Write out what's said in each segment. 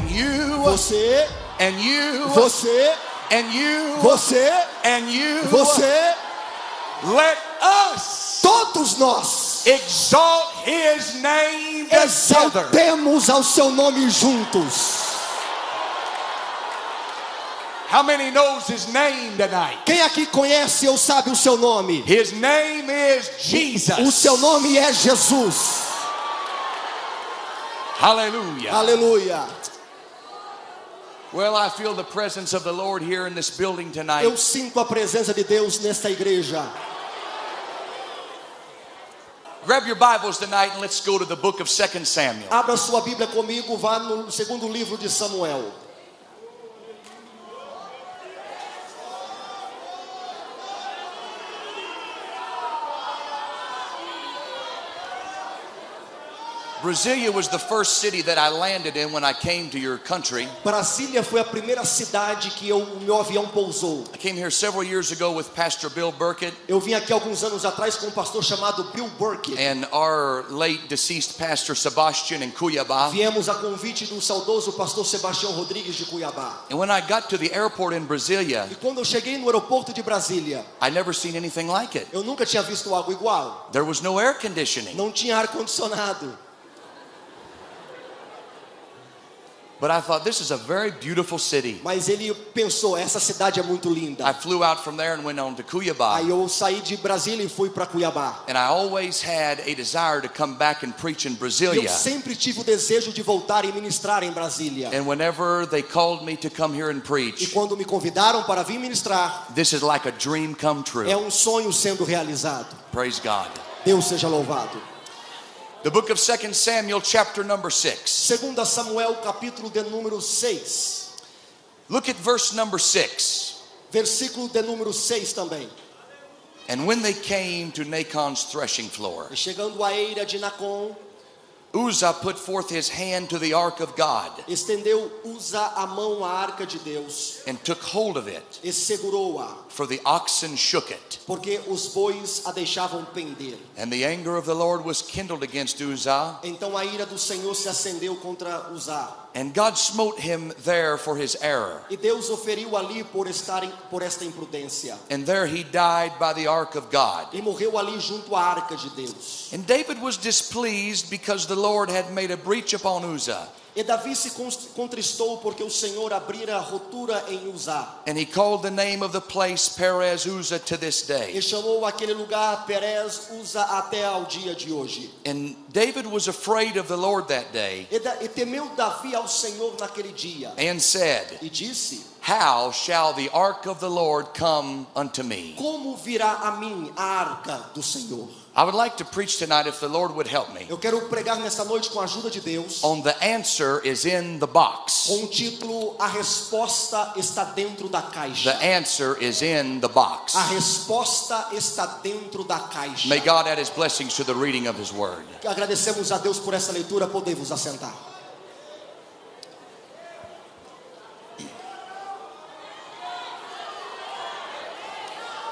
and you você, and you você, and you você, and you você, let us todos nós exalt his name together. exaltemos ao seu nome juntos. How many knows his name tonight? Quem aqui conhece ou sabe o seu nome? His name is Jesus. O seu nome é Jesus. Hallelujah. Aleluia. Well, I feel the presence of the Lord here in this building tonight. Eu sinto a presença de Deus nesta igreja. Grab your Bibles tonight and let's go to the book of 2 Samuel. Abra sua Bíblia comigo, vá no segundo livro de Samuel. Brasilia was the first city that I landed in when I came to your country. Brasília foi a primeira cidade que eu, o meu avião pousou. I came here several years ago with Pastor Bill Burkett Eu vim aqui alguns anos atrás com um pastor chamado Bill Burke. and our late deceased pastor Sebastian in Cuiabá. Viemos a convite do saudoso pastor Sebastião Rodrigues de Cuiabá. And when I got to the airport in Brasilia, E quando eu cheguei no aeroporto de Brasília, I never seen anything like it. eu nunca tinha visto algo igual. There was no air conditioning. Não tinha ar condicionado. But I thought this is a very beautiful city. Mas ele pensou, essa cidade é muito linda. I flew out from there and went on to Cuiabá. Aí eu saí de Brasília e fui para Cuiabá. And I always had a desire to come back and preach in E eu Brasilia. sempre tive o desejo de voltar e ministrar em Brasília. And whenever they called me to come here and E preach, quando me convidaram para vir ministrar, this is like a dream come é true. um sonho sendo realizado. Praise God. Deus seja louvado. The book of 2 Samuel, chapter number 6. Segunda Samuel, capítulo de número 6. Look at verse number 6. Versículo de número 6 também. And when they came to Nacon's threshing floor, E chegando à eira de Nacon, Uzzah put forth his hand to the ark of God estendeu Usa a mão à arca de Deus and took hold of it, e segurou-a, for the oxen shook it. porque os bois a deixavam pender. And the anger of the Lord was kindled against Uzzah, Então a ira do Senhor se acendeu contra Uzá. And God smote him there for his error. E Deus o feriu ali por estar em, por esta imprudência. And there he died by the ark of God. E morreu ali junto à arca de Deus. And David was displeased because the Lord had made a breach upon Uzzah. E Davi se contristou porque o Senhor abrira a rotura em Uzá. And he called the name of the place Perez Uzzah to this E day. chamou aquele lugar Perez Uza até ao dia de hoje. And David was afraid of the Lord that day E, da, e temeu Davi ao Senhor naquele dia. and said, E disse: How shall the ark of the Lord come unto me? Como virá a mim a arca do Senhor? I would like to preach tonight if the Lord would help me Eu quero pregar nesta noite com a ajuda de Deus. on the answer is in the box. Com o título A Resposta está dentro da The caixa. answer is in the box. A resposta está dentro da caixa. May God add his blessings to the reading of his word. Agradecemos a Deus por essa leitura, podemos assentar.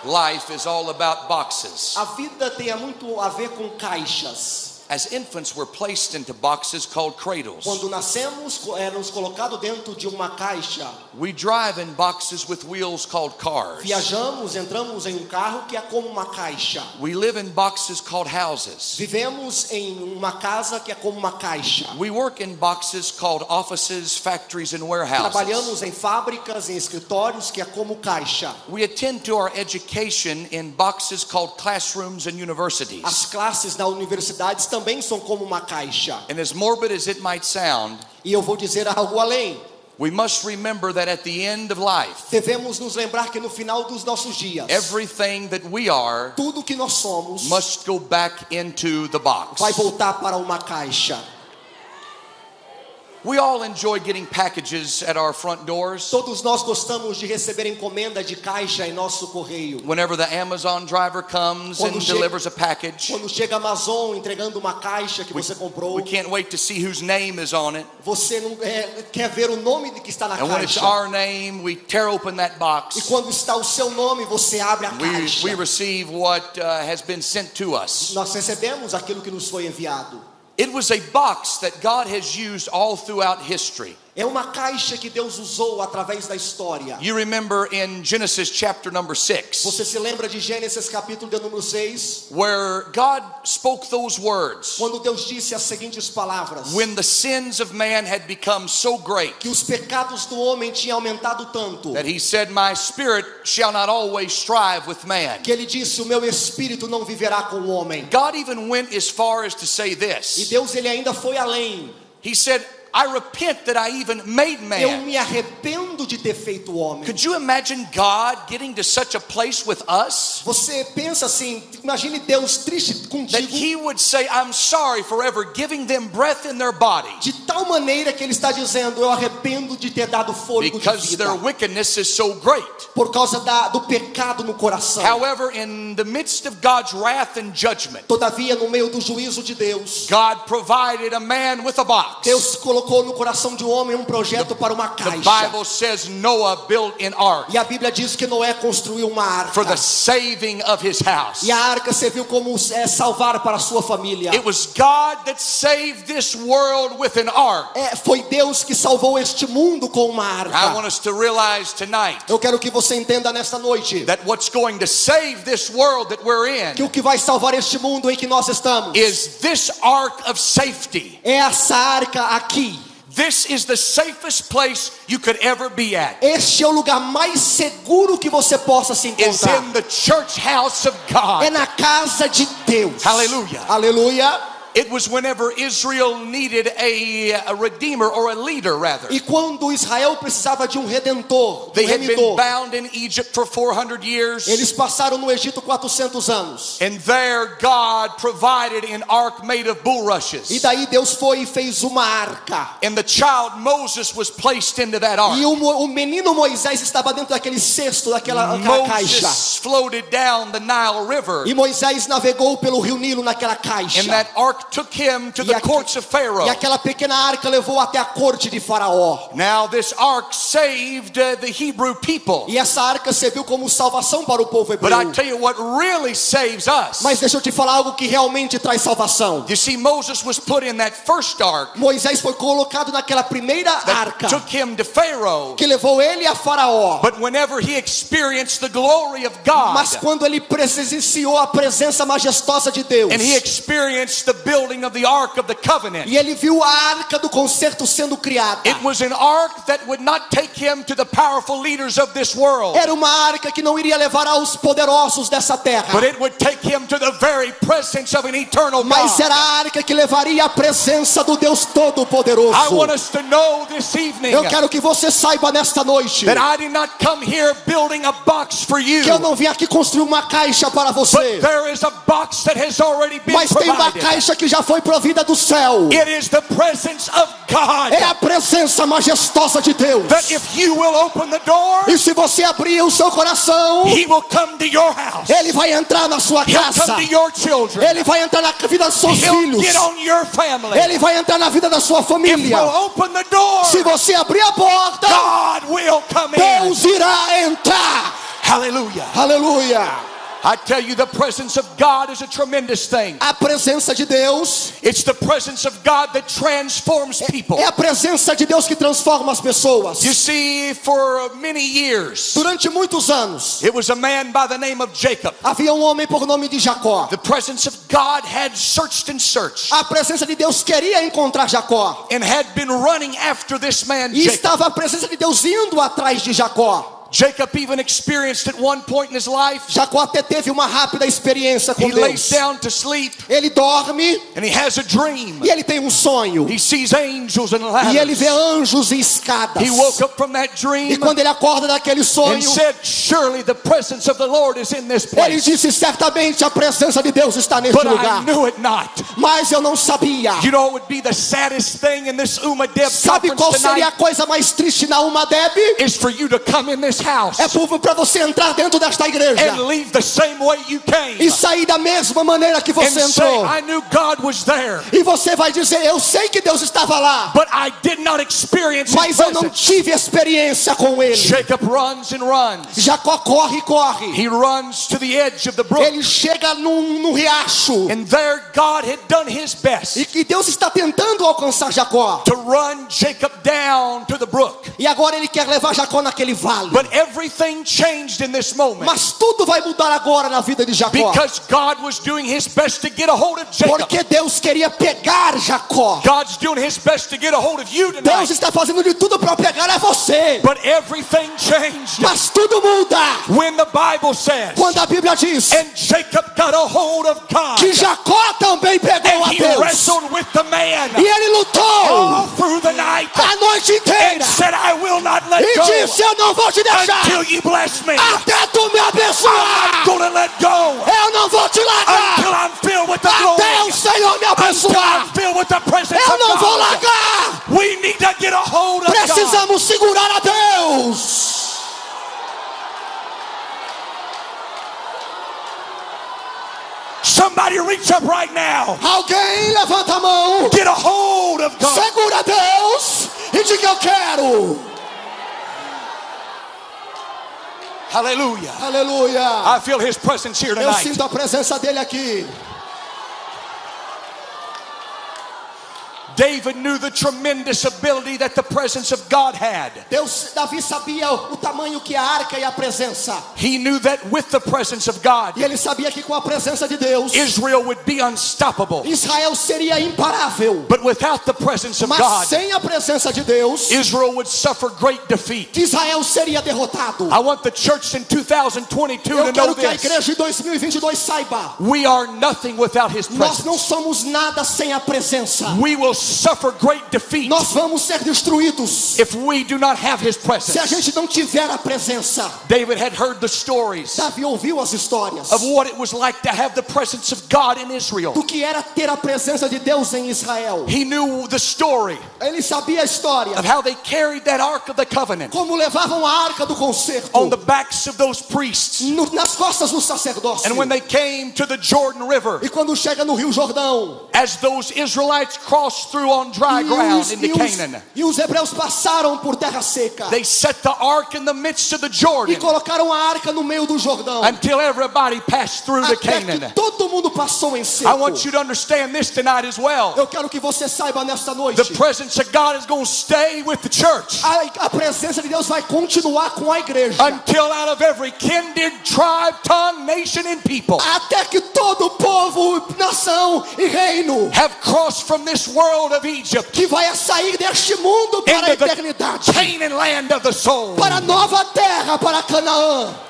Life is all about boxes. A vida tem muito a ver com caixas. As infants were placed into boxes called cradles. Quando nascemos, éramos colocados dentro de uma caixa. We drive in boxes with wheels called cars. Viajamos, entramos em um carro que é como uma caixa. We live in boxes called houses. Vivemos em uma casa que é como uma caixa. We work in boxes called offices, factories, and warehouses. Trabalhamos em fábricas, em escritórios que é como caixa. We attend to our education in boxes called classrooms and universities. As classes na universidades também são como uma caixa. And as morbid as it might sound, E eu vou dizer algo além. we must remember that at the end of life, Devemos nos lembrar que no final dos nossos dias, everything that we are tudo que nós somos must go back into the box. vai voltar para uma caixa. We all enjoy getting packages at our front doors. Todos nós gostamos de receber encomenda de caixa em nosso correio. Whenever the Amazon driver comes Quando and chega- delivers a package, Quando chega a Amazon entregando uma caixa que we, você comprou, we can't wait to see whose name is on it. você não é, quer ver o nome que está na And when it's caixa. our name, we tear open that E box. quando está o seu nome, você abre a We, caixa. we receive what uh, has been sent to us. Nós recebemos aquilo que nos foi enviado. It was a box that God has used all throughout history. É uma caixa que Deus usou através da história. You remember in Genesis chapter number 6, Você se lembra de Gênesis capítulo de número 6? where God spoke those words Quando Deus disse as seguintes palavras: when the sins of man had become so great Que os pecados do homem tinham aumentado tanto. that he said, My spirit shall not always strive with man. Que ele disse: O meu espírito não viverá com o homem. God even went as far as to say E this Deus ele ainda foi além. He said, I repent that I even made Eu man. me arrependo de ter feito o homem. Could you imagine God getting to such a place with us Você pensa assim, imagine Deus triste that contigo He would say, I'm sorry for ever giving them breath in their body de tal maneira que ele está dizendo: Eu arrependo de ter dado fôlego de because vida their wickedness is so great? por causa da, do pecado no coração. However, in the midst of God's wrath and judgment, Todavia, no meio do juízo de Deus, God provided a man with a box. Deus colocou no coração de um homem um projeto para uma The caixa. Bible says Noah built an ark E a Bíblia diz que Noé construiu uma for the arca. saving of his house. E a arca serviu como é, salvar para a sua família. It was God that saved this world with an ark. É, foi Deus que salvou este mundo com uma I want arca. us to realize tonight Eu quero que você entenda nesta noite that what's going to save this world that we're que in o que vai salvar este mundo em que nós estamos is this ark of safety. é essa arca aqui. This is the safest place you could ever be at. Este é o lugar mais seguro que você possa se encontrar. in the church house of É na casa de Deus. Aleluia. Aleluia. It was whenever Israel needed a, a redeemer or a leader rather. E quando Israel precisava de um redentor, um They had been bound in Egypt for 400 years. eles passaram no Egito 400 anos. And there God provided an ark made of E bulrushes. daí Deus foi e fez uma arca. And the child Moses was placed into that ark. E o, o menino Moisés estava dentro daquele cesto, daquela aquela caixa. Floated down the Nile River. E Moisés navegou pelo rio Nilo naquela caixa. And that ark took him to E, the aque- courts of Pharaoh. e aquela pequena arca levou até a corte de Faraó. Now this ark saved uh, the Hebrew people. E essa arca serviu como salvação para o povo But I hebreu. tell you what really saves us. Mas deixa eu te falar algo que realmente traz salvação. You see, Moses was put in that first ark Moisés foi colocado naquela primeira arca took him to Pharaoh. que levou ele a Faraó. But whenever he experienced the glory of God Mas quando ele presenciou a presença majestosa de Deus and he experienced the building of the ark of the covenant, e ele viu a arca do concerto sendo criada, it was an ark that would not take him to the powerful leaders of this world, era uma arca que não iria levar aos poderosos dessa terra, but it would take him to the very presence of an eternal mas God. era a arca que levaria a presença do Deus I Todo-Poderoso. want us to know this evening Eu quero que você saiba nesta noite that I did not come here building a box for you, que eu não vim aqui construir uma caixa para but você, there is a box that has already been mas tem uma provided. caixa que já foi provida do céu. It is the presence of God. É a presença majestosa de Deus. Door, E se você abrir o seu coração, ele vai entrar na sua casa. Ele vai entrar na vida dos seus He'll filhos. Ele vai entrar na vida da sua família. door, Se você abrir a porta. Deus irá entrar. Hallelujah. Aleluia. I tell you, the presence of God is a tremendous thing. A presença de Deus It's the presence of God that transforms people. é a presença de Deus que transforma as pessoas. You see, for many years, Durante muitos anos, it was a man by the name of Jacob. havia um homem por nome de Jacó. The presence of God had searched and searched A presença de Deus queria encontrar Jacó. and had been running after this man, E Jacob. estava a presença de Deus indo atrás de Jacó. Jacob even experienced at one point in his life, Jacó até teve uma rápida experiência com he lays Deus. down to sleep Ele dorme and he has a dream. e ele tem um sonho. He sees angels and E ele vê ladders. anjos e escadas. He woke up from that E dream quando ele acorda daquele and sonho, said, Surely the presence of the Lord is in this ele disse: certamente a presença de Deus está neste But I lugar. knew it not. Mas eu não sabia. You know, it would be the saddest thing in this Uma Deb Sabe qual seria a tonight coisa mais triste na Uma Deb? is for you to come in this this house É para você entrar dentro desta igreja and leave the same way you came e sair da mesma maneira que and você say, entrou. I knew God was there, E você vai dizer: Eu sei que Deus estava lá, but I did not experience His mas eu não tive experiência com Ele. Jacob runs and runs. Jacó corre, corre. He runs to the edge of the brook, Ele chega num, num riacho. and there God had done His best E que Deus está tentando alcançar Jacó. to run Jacob down to the brook. E agora ele quer levar Jacó naquele vale. But everything changed in this moment Mas tudo vai mudar agora na vida de Jacó. because God was doing His best to get a hold of Jacob. Porque Deus queria pegar Jacó. God's doing His best to get a hold of you Deus tonight. está fazendo de tudo para pegar a você. But everything changed Mas tudo muda when the Bible says, quando a Bíblia diz and Jacob got a hold of God, que Jacó também pegou and a he Deus. wrestled with the man E ele lutou all through the night a noite and inteira. said, I will not let E go disse: Eu não vou te deixar until you bless me. até tu me I'm abençoar. to let go Eu não vou te until largar I'm filled with the até glory. o Senhor me Until abençoar. I'm filled with the presence Eu não vou God. largar. We need to get a hold of God. Precisamos segurar a Deus. Somebody reach up right now. Alguém levanta a mão, Get a hold of God. segura Deus e diga: Eu quero. Hallelujah. Aleluia. I feel his presence here Eu tonight. sinto a presença dele aqui. David knew the tremendous ability that the presence of God had. Deus, Davi sabia o tamanho que a arca e a presença. He knew that with the presence of God, E ele sabia que com a presença de Deus, Israel would be unstoppable. Israel seria imparável. But without the presence of Mas God, sem a presença de Deus, Israel would suffer great defeat. Israel seria derrotado. I want the church in 2022 Eu to know que a this. igreja em 2022 saiba. We are nothing without his Nós não presence. somos nada sem a presença. We will suffer great defeat Nós vamos ser destruídos if we do not have his se a presence. gente não tiver a presença. David had heard the stories Davi ouviu as histórias of what it was like to have the presence of God in Israel. do que era ter a presença de Deus em Israel. He knew the story Ele sabia a história, of how they carried that Ark of the Covenant como levavam a arca do concerto on the backs of those priests. no- nas costas do sacerdócio. And when they came to the Jordan River, E quando chega no Rio Jordão, as those Israelites crossed through on dry e ground os, into e Canaan, e os hebreus passaram por terra seca they set the ark in the midst of the e Jordan colocaram a arca no meio do Jordão. until everybody passed through Até que Canaan. todo mundo passou em I seco. want you to understand this tonight as well. Eu quero que você saiba nesta noite. The presence of God is going to stay with the church A, a presença de Deus vai continuar com a igreja. until out of every kindred, tribe, tongue, nation, and people Até que todo povo, nação e reino have crossed from this world Egypt que vai sair deste mundo para a eternidade. Canaan land of the soul. Para a nova terra, para Canaã.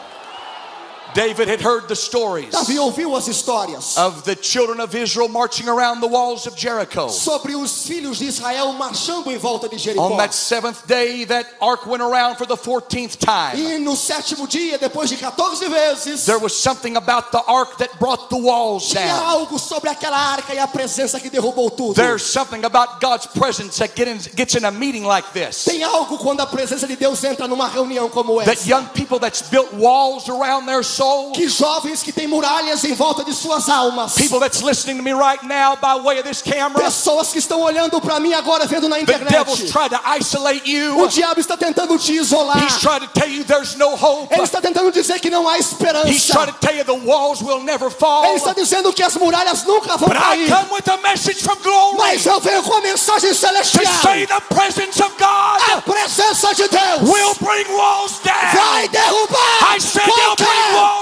David had heard the stories Davi ouviu as histórias of the children of Israel marching around the walls of Jericho. sobre os filhos de Israel marchando em volta de Jericó. On that seventh day, that ark went around for the 14th time. E no sétimo dia, depois de 14 vezes, There was something about the ark that brought the walls tinha down. algo sobre aquela arca e a presença que derrubou tudo. There's something about God's presence that get in- gets in a meeting like this. Tem algo quando a presença de Deus entra numa reunião como essa. That young people that's built walls around their soul, Que jovens que têm muralhas em volta de suas almas. people that's listening to me right now by way of this camera, Pessoas que estão olhando para mim agora vendo na the devil's internet. tried to isolate O you. diabo está tentando te isolar. He's trying to tell you there's no hope. Ele está tentando dizer que não há He's esperança. trying to tell you the walls will never fall. Ele está dizendo que as muralhas nunca vão But I cair. come with a message from glory Mas eu venho com a mensagem to celestial. say the presence of God A presença de Deus will bring walls down. vai derrubar I said they'll bring walls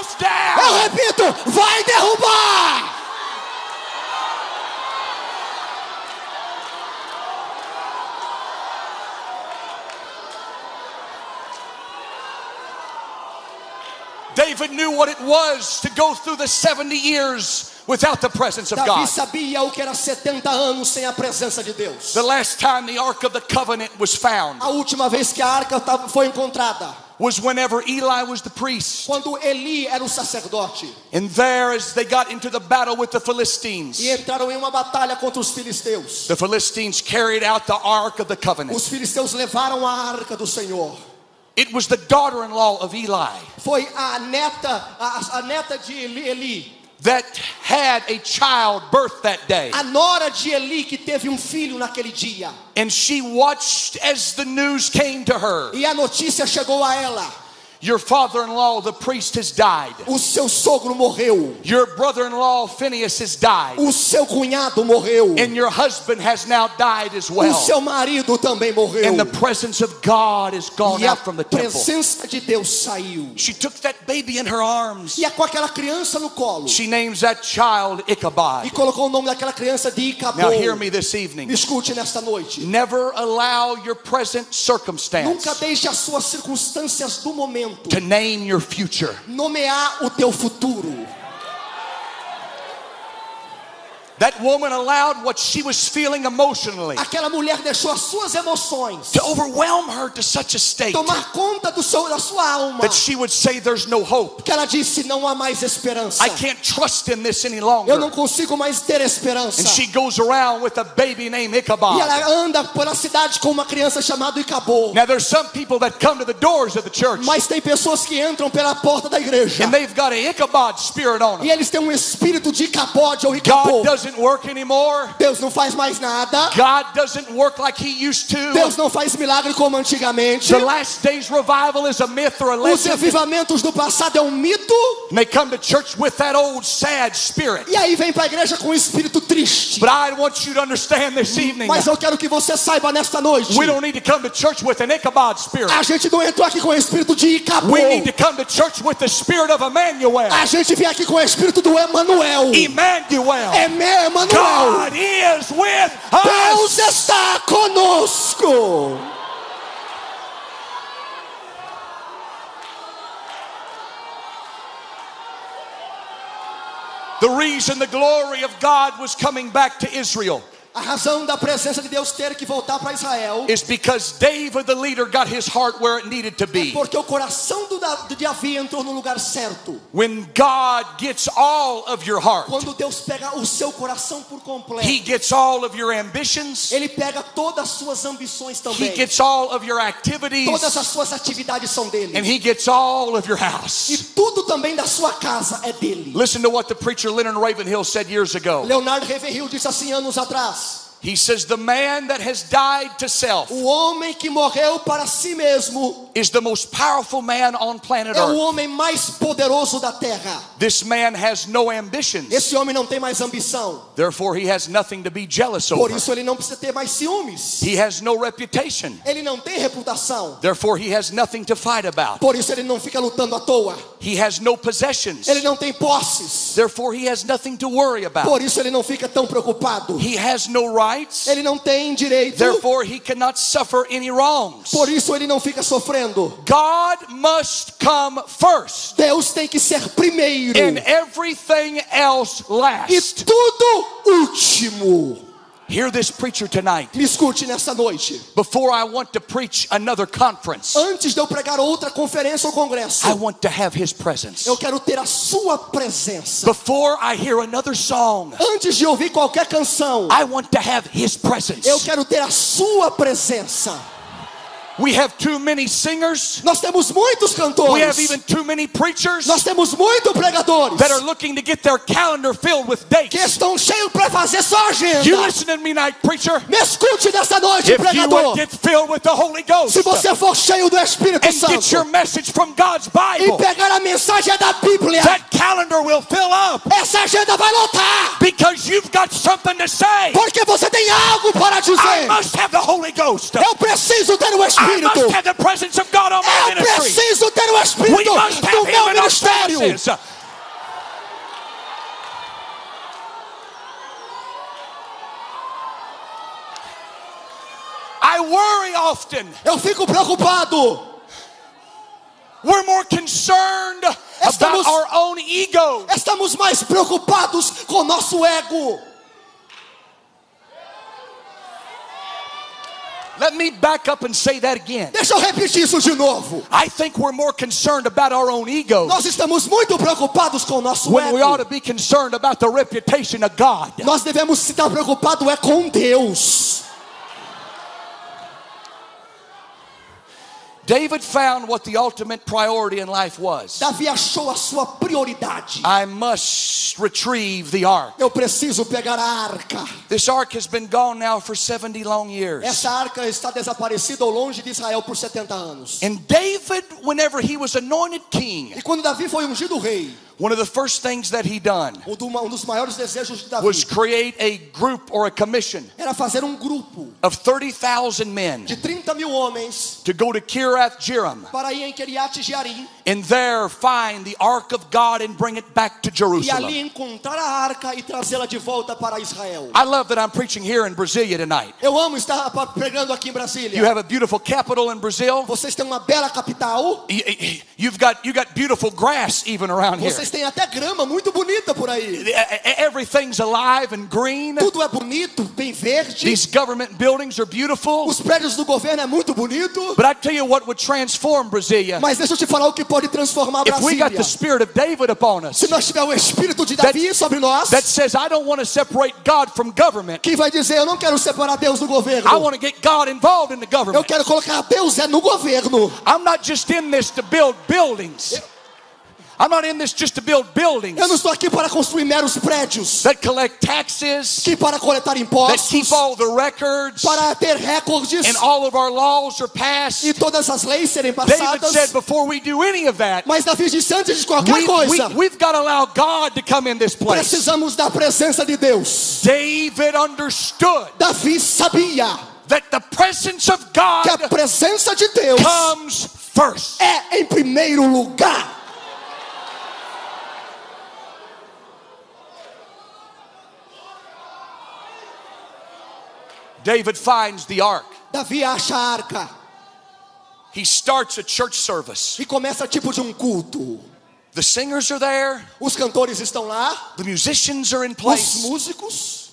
Eu repito, vai derrubar. David knew what it was to go through the 70 years without the presence of Davi God. sabia o que era 70 anos sem a presença de Deus. The last time the Ark of the Covenant was found A última vez que a arca foi encontrada, was whenever Eli was the priest. quando Eli era o sacerdote And there, as they got into the battle with the Philistines, e entraram em uma batalha contra os filisteus. the Philistines carried out the Ark of the Covenant. Os filisteus levaram a arca do Senhor. It was the daughter in law of Eli Foi a neta, a, a neta de Eli, Eli, that had a child birth that day. a nora de Eli que teve um filho naquele dia. And she watched as the news came to her E a notícia chegou a ela: Your father in law, the priest, has died. o seu sogro morreu, Your brother in law, Phineas, has died. o seu cunhado morreu, And your husband has now died as o well. seu marido também morreu. And the presence of God is gone E a out from the temple. presença de Deus saiu. She took that baby in her arms. E é com aquela criança no colo. She names that child E Ichabod. colocou o nome daquela criança de Icabod. Now, hear me this evening. escute nesta noite. Never allow your present circumstance Nunca deixe as suas circunstâncias do momento to name your future. nomear o teu futuro. That woman allowed what she was feeling emotionally Aquela mulher deixou as suas emoções to overwhelm her to such a state tomar conta do seu, da sua alma. that she would say, There's no hope. Que ela disse: não há mais esperança. I can't trust in this any Eu não longer. consigo mais ter esperança. And she goes around with a baby named E Ichabod. ela anda pela cidade com uma criança chamada Icabô. Now, there's some people that come to the doors of the church Mas tem pessoas que entram pela porta da igreja. and they've got a Ichabod spirit on E them. eles têm um espírito de Icabode ou Icabô. God doesn't work anymore. Deus não faz mais nada. God doesn't work like He used to. Deus não faz milagre como antigamente. The last days revival is a myth or a Os legend. revivamentos do passado é um mito. And they come to church with that old sad spirit. E aí vem para a igreja com um espírito triste. But I want you to understand this evening. Mas eu quero que você saiba nesta noite. We don't need to come to church with an Ichabod spirit. A gente não entrou aqui com o espírito de Icabô. We need to come to church with the spirit of Emmanuel. A gente vem aqui com o espírito do. Emmanuel. É meu Emanuel. God is with Deus está conosco. The reason the glory of God was coming back to Israel A razão da presença de Deus ter que voltar para Israel is because David, the leader, got his heart where it needed to é be. porque o coração do Davi entrou no lugar certo. When God gets all of your heart, Quando Deus pega o seu coração por completo, He gets all of your ambitions, Ele pega todas as suas ambições He também. gets all of your activities, Todas as suas atividades são dele. and He gets all of your E house. tudo também da sua casa é dele. Listen to what the preacher Leonard Ravenhill said years ago. Leonardo Ravenhill disse assim anos atrás: He says, The man that has died to self O homem que morreu para si mesmo is the most powerful man on planet é o Earth. homem mais poderoso da terra. This man has no ambitions, Esse homem não tem mais ambição. therefore, he has nothing to be jealous Por over. isso ele não precisa ter mais ciúmes. He has no reputation, Ele não tem reputação. therefore, he has nothing to fight about. Por isso ele não fica lutando à toa. He has no possessions, Ele não tem posses. therefore, he has nothing to worry about. Por isso ele não fica tão preocupado. He has no rights, Ele não tem direito. therefore, he cannot suffer any wrongs. Por isso ele não fica sofrendo. God must come first, Deus tem que ser primeiro. and everything else E last. tudo último. Hear this preacher tonight. Me escute nessa noite. Before I want to preach another conference, Antes de eu pregar outra conferência ou congresso, I want to have his presence. eu quero ter a sua presença. Before I hear another song, Antes de ouvir qualquer canção, I want to have his presence. eu quero ter a sua presença. We have too many singers. Nós temos muitos We have cantores. even too many preachers Nós temos muitos pregadores that are looking to get their calendar filled with que dates. estão cheios para fazer só agenda. You listen to me tonight, preacher. Me escute nessa noite, If you pregador. would get filled with the Holy Ghost Se você for cheio do Espírito and get your Santo message from God's e Bible, pegar a mensagem da Bíblia, that calendar will fill up essa agenda vai lotar. because you've got something to say. Porque você tem algo para I dizer. must have the Holy Ghost. Eu preciso ter o I Espírito. Eu preciso ter o Espírito have meu ministério. I worry often. Eu fico preocupado. We're more concerned Estamos- about our own ego. Estamos mais preocupados com nosso ego. Let me back up and say that again. Deixa eu repetir isso de novo. I think we're more concerned about our own ego Nós estamos muito preocupados com o nosso when we ought to ego. be concerned about the reputation of God. Nós devemos estar preocupados é com Deus. David found what the ultimate priority in life was. Davi achou a sua prioridade. I must retrieve the ark. Eu preciso pegar a arca. This ark has been gone now for 70 long years. Essa arca está desaparecida ou longe de Israel por 70 anos. And David, whenever he was anointed king, E quando Davi foi ungido rei, one of the first things that he done um um dos maiores desejos de was create a group or a commission era fazer um grupo of 30,000 men de 30 mil homens to go to Kirath Jearim para ir em Kiriat Jearim and there find the ark of God and bring it back to e ali Jerusalem. encontrar a arca e trazê-la de volta para Israel. I love that I'm preaching here in Brasilia tonight. Eu amo estar pregando aqui em You have a beautiful capital in Brazil. Vocês têm uma bela capital. Y- y- You've got you got beautiful grass even around here. Vocês têm até grama muito bonita por aí. Everything's alive and green. Tudo é bonito, bem verde. These government buildings are beautiful. Os prédios do governo é muito bonito. But I tell you what would transform Brasilia Mas deixa eu te falar o que pode transformar if we got the Brasília. spirit of David upon us Se nós tiver o espírito de Davi sobre nós, that says, I don't want to separate God from government. quem vai dizer eu não quero separar Deus do governo? I want to get God involved in the Eu government. quero colocar Deus é no governo. I'm not just in this to build buildings. I'm Eu não estou aqui para construir meros prédios, that collect taxes, que para coletar that impostos, keep all the records, para ter recordes and all of our laws are passed. e todas as leis serem David passadas. said before we do any of that, Mas Davi disse antes de qualquer we, coisa, we, we've got to allow God to come in this place. precisamos da presença de Deus. David understood Davi sabia that the presence of que a God presença de Deus comes first. é em primeiro lugar. David finds the ark. Davi acha a arca He starts a church service. e começa tipo de um culto. The singers are there, Os cantores estão lá, the musicians are in os place, músicos,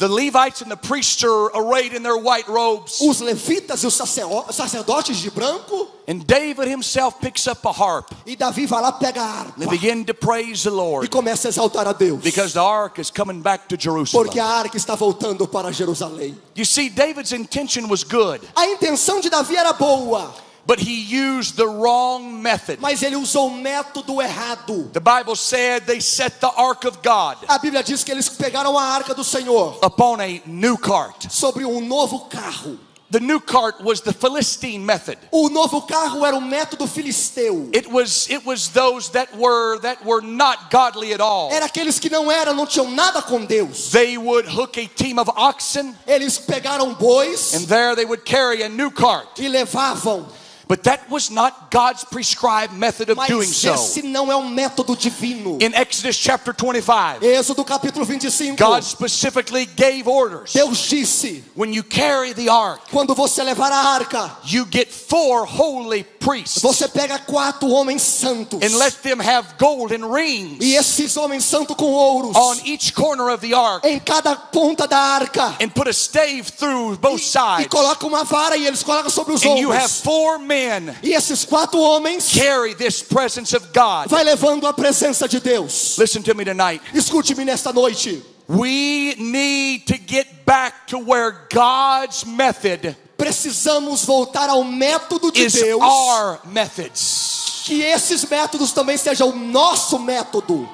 the Levites and the priests are arrayed in their white robes, os levitas e os sacerdotes de branco. and David himself picks up a harp E Davi vai lá, pega a and they harpa begin to praise the e Lord começa a exaltar a Deus. because the ark is coming back to Jerusalem. Porque a arca está voltando para Jerusalém. You see, David's intention was good, A intenção de Davi era boa, but he used the wrong method. mas ele usou o método errado. The Bible said they set the ark of God A Bíblia diz que eles pegaram a arca do Senhor upon a new cart. sobre um novo carro. The new cart was the Philistine method. O novo carro era o método filisteu. It was it was those that were that were not godly at all. Era aqueles que não eram, não tinham nada com Deus. They would hook a team of oxen Eles pegaram bois and there they would carry a new cart. e levavam. But that was not God's prescribed method of doing Mas so. esse não é um método divino. In Exodus chapter 25, Êxodo capítulo 25. God specifically gave orders. Deus disse: When you carry the ark, quando você levar a arca, you get four holy priests você pega quatro homens santos. and let them have golden rings E esses homens santos com ouros on each corner of the ark em cada ponta da arca. and put a stave through both E sides. coloca uma vara e eles colocam sobre os And you have ombros. four men E esses quatro homens carry this presence of God. vai levando a presença de Deus. Listen to me tonight. Escute-me nesta noite. We need to get back to where God's method Precisamos voltar ao método de is Deus. our methods. Que esses métodos também sejam o nosso método.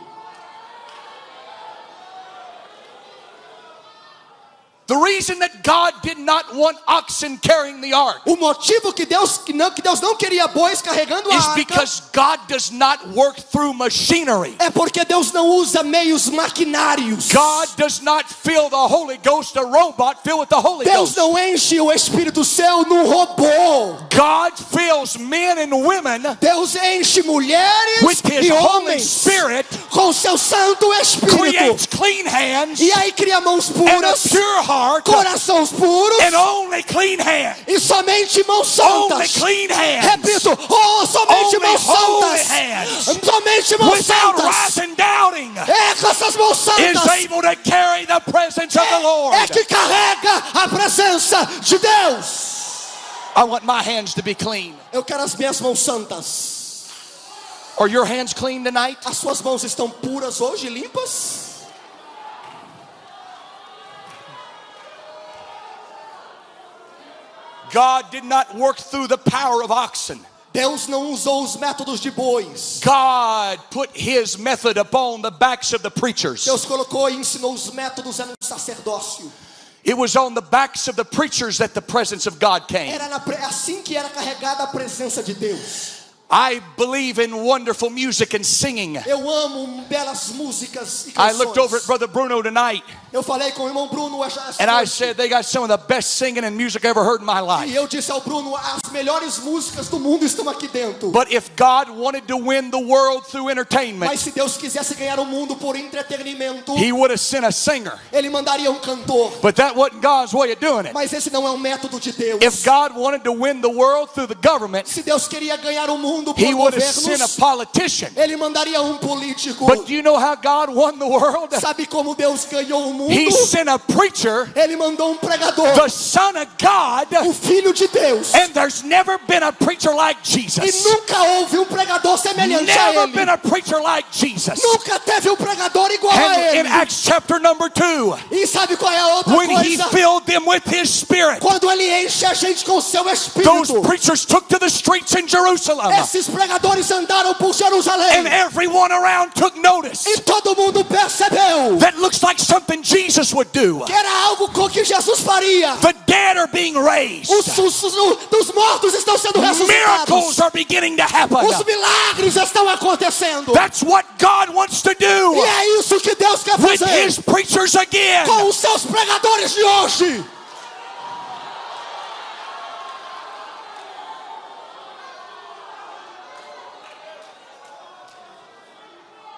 The reason that God did not want oxen carrying the ark O motivo que Deus que não que Deus não queria bois carregando a arca. is because God does not work through machinery. é porque Deus não usa meios maquinários. God does not fill the Holy Ghost a robot filled with the Holy Deus Ghost. não enche o Espírito Céu num robô. God fills men and women Deus enche mulheres with His e Holy Spirit, com seu Santo Espírito. creates clean hands E aí cria mãos and a puras, pure heart corações puros and only clean hands. e somente mãos Only santas. clean hands. Repito, oh, somente Only mãos santas. hands. Somente mãos Without santas. and doubting É com essas mãos is santas able to carry the presence of the Lord. é que carrega a presença de Deus. I want my hands to be clean. Eu quero as minhas mãos santas. Are your hands clean tonight? As suas mãos estão puras hoje, limpas? God did not work through the power of oxen. Deus não usou os métodos de bois. God put his method upon the backs of the preachers. Deus colocou e ensinou os métodos no sacerdócio. It was on the backs of the preachers that the presence of God came. Era assim que era carregada a presença de Deus. I believe in wonderful music and singing. Eu amo belas músicas e I looked over at canções. Brother Bruno tonight Eu falei com o irmão Bruno essa and I said they got some of the best singing and music I ever heard in my E life. eu disse ao Bruno, as melhores músicas do mundo estão aqui dentro. But if God wanted to win the world through entertainment, Mas se Deus quisesse ganhar o mundo por entretenimento, he would have sent a singer. ele mandaria um cantor. But that wasn't God's way of doing it. Mas esse não é um método de Deus. If God wanted to win the world through the government, Se Deus queria ganhar o mundo por he would have sent a governos, politician. ele mandaria um político. But do you know how God won the world? Sabe como Deus ganhou o mundo? He sent a preacher, Ele mandou um pregador, the Son of God, o Filho de Deus. and there's never been a preacher like Jesus. E nunca houve um pregador semelhante a ele. Never been a preacher like Jesus. Nunca teve um pregador igual a And in. Acts chapter number two, E sabe qual é a outra when he filled them with his spirit, Quando ele enche a gente com o seu those preachers took to the streets in Jerusalem, Esses pregadores andaram por and Jerusalém. everyone around took notice. E todo mundo percebeu That looks like something Jesus would do. que era algo com que Jesus faria. The dead are being raised. Os, os, os- os mortos estão sendo Miracles ressuscitados. are beginning to happen. Os milagres estão acontecendo. That's what God wants to E do é isso que Deus quer with fazer his preachers again. com os seus pregadores de hoje.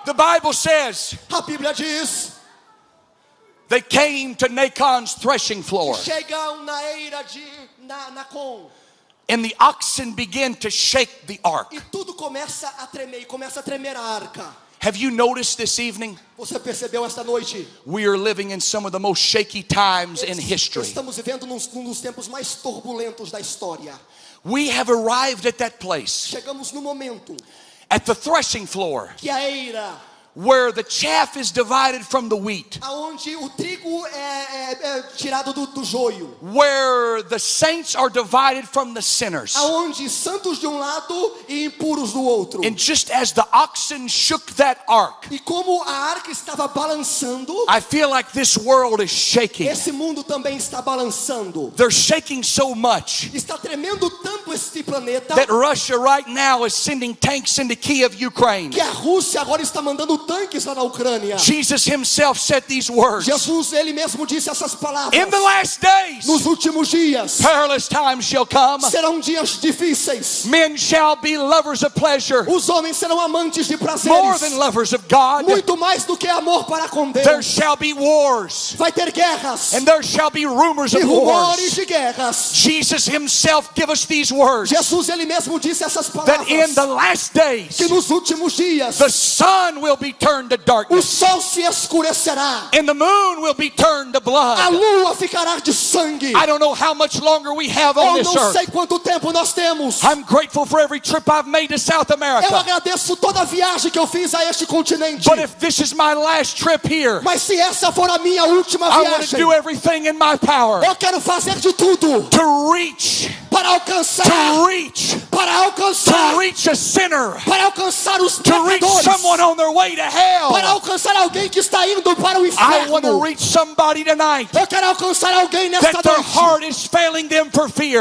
The Bible says A Bíblia diz: they came to Nacon's threshing floor, chegam na eira de na, Nacon and the oxen began to shake the ark. e tudo começa a tremer, começa a tremer a arca. Have you noticed this evening? Você percebeu esta noite? We are living in some of the most shaky times in history. Estamos vivendo num dos tempos mais turbulentos da história. We have arrived at that place, Chegamos no momento at the threshing floor, que a eira, where the chaff is divided from the wheat, aonde o trigo é, é- é tirado do, do joio, where the saints are divided from the sinners. aonde santos de um lado e impuros do outro. And just as the oxen shook that ark, E como a arca estava balançando, I feel like this world is shaking. esse mundo também está balançando. They're shaking so much Está tremendo tanto este planeta that Russia right now is sending tanks into Kiev, Ukraine. que a Rússia agora está mandando tanques lá na Ucrânia. Jesus himself said these words Jesus, ele mesmo disse essas palavras. In the last days, Nos últimos dias perilous times shall come. serão dias difíceis. Men shall be lovers of pleasure Os homens serão amantes de more prazeres, than lovers of God. muito mais do que amor para com There Deus. shall be wars, Vai ter guerras and there shall be rumors e of rumores wars. de guerras. Jesus himself give us these words Jesus, ele mesmo disse essas that in the palavras. last days Que nos últimos dias the sun will be turned to o darkness sol se escurecerá, and the moon will be turned to a blood. lua ficará de sangue. I don't know how much longer we have on Eu this não earth. sei quanto tempo nós temos. I'm grateful for every trip I've made to South Eu America. agradeço toda a viagem que eu fiz a este continente. But if this is my last trip here, Mas se essa for a minha última I want to viagem, do everything in my power eu quero fazer de tudo to reach, para alcançar, to reach, para alcançar, to reach a sinner, para alcançar os to reach pecadores, someone on their way para alcançar alguém que está indo para o inferno. reach somebody tonight Eu quero alcançar alguém nesta noite.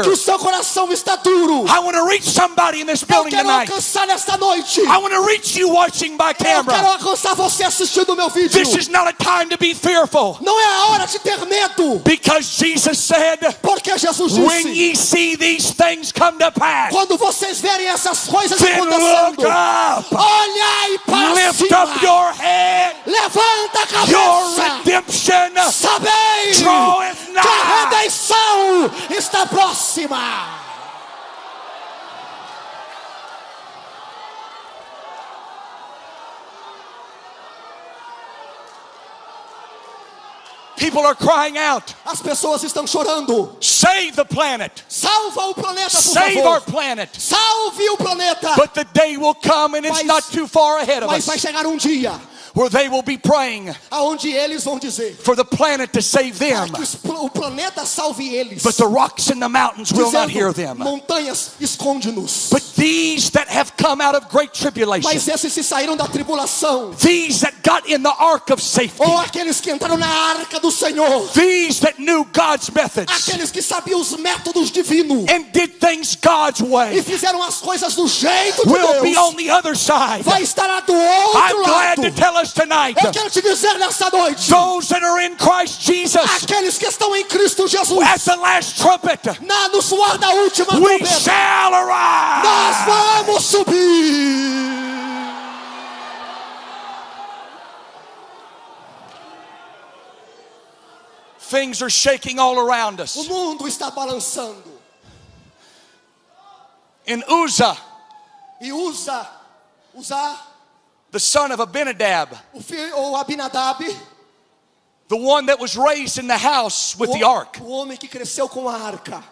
que o seu coração está duro. I want to reach somebody in this Eu quero alcançar nesta noite. I want to reach you watching by Eu quero alcançar você assistindo o meu vídeo. This is not a time to be fearful. Não é a hora de ter medo, because Jesus said, porque Jesus When disse: ye see these things come to pass, quando vocês verem essas coisas acontecendo, up, olhai para lift cima, up your head. levanta a Your cabeça, redemption sabei draweth que a redenção está próxima. People are crying out, As pessoas estão chorando. Save the planet, Salva o planeta, por save our favor. planet. Salve o planeta. But the day will come, and it's Mas- not too far ahead of Mas vai us, chegar um dia where they will be praying aonde eles vão dizer for the planet to save them, o planeta salve eles. but the rocks and the mountains will not hear them. montanhas, esconde-nos. But these that have come out of great tribulation, Mas esses se saíram da tribulação. these that got in the ark of safety, Ou aqueles que entraram na arca do Senhor. these that knew God's methods Aqueles que sabiam os métodos divinos. and did things God's E way, fizeram as coisas do jeito de will be Deus. on the other side. Vai estar do outro I'm glad lado. to tell us tonight, Eu quero te dizer nessa noite. those that are in Christ Jesus, Aqueles que estão em Cristo Jesus. at the last trumpet, Na, no suar da última we trombeta. shall Nós arise. vamos subir. Things are shaking all around O us. mundo está balançando. In Uzzah, E usa, usar the son of Abinadab, o filho, ou Abinadab, the one that was raised in the house with the o, ark, o homem que cresceu com a arca.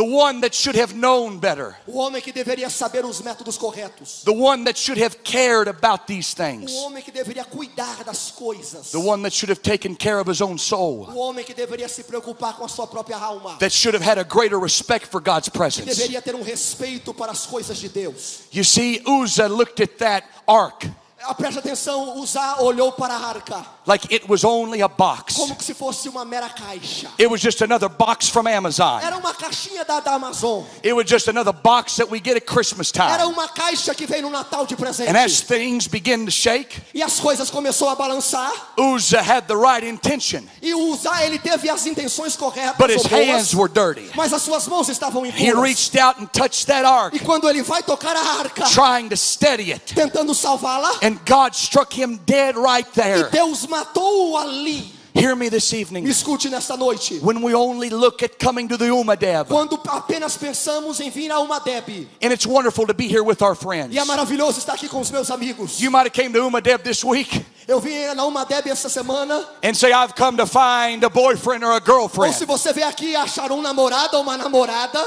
The one that should have known better, O homem que deveria saber os métodos corretos. the one that should have cared about these O things, homem que deveria cuidar das coisas. the one that should have taken care of his own soul, O homem que deveria se preocupar com a sua própria alma. that should have had a greater respect for God's presence. Deveria ter um respeito para as coisas de Deus. You see, Uzzah looked at that ark Ah, Preste atenção, Uzá olhou para a arca like it was only a box. como que se fosse uma mera caixa. It was just another box from Amazon. Era uma caixinha da, da Amazon. It was just another box that we get at Christmas Era time. uma caixa que veio no Natal de presente. And as things begin to shake, E as coisas começou a balançar. Uzzah had the right intention, E Uzá, ele teve as intenções corretas but his boas, hands were dirty. mas as suas mãos estavam He impuras. reached out and touched that ark, E quando ele vai tocar a arca, trying to steady it. tentando salvá-la, And God struck him dead right e there. Deus matou-o ali. Hear me this Me evening. escute nesta noite. When we only look at coming to the Umadeb, Quando apenas pensamos em vir a uma Deb. and it's wonderful to be here with our friends. E é maravilhoso estar aqui com os meus amigos. You might have came to Umadeb this week Eu vim na uma Deb essa semana. and say, I've come to find a boyfriend or a Ou girlfriend. se você veio aqui achar um namorado ou uma namorada,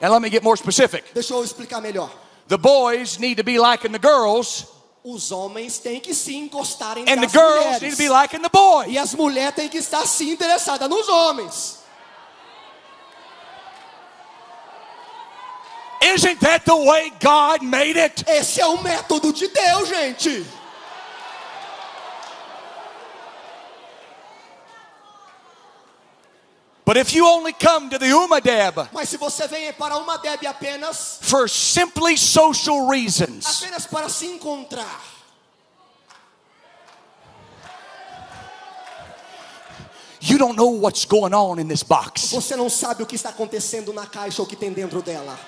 And let me get more specific. deixa eu explicar melhor. The boys need to be liking the girls, Os homens têm que se encostarem and the nas girls need mulheres. to be liking the boys. E as mulheres têm que estar se interessadas nos homens. Isn't that the way God made it? Esse é o método de Deus, gente. But if you only come to the Umadeb Mas se você vem para uma Deb apenas, for simply social reasons, apenas para se encontrar, you don't know what's going on in this box. você não sabe o que está acontecendo na caixa ou o que tem dentro dela.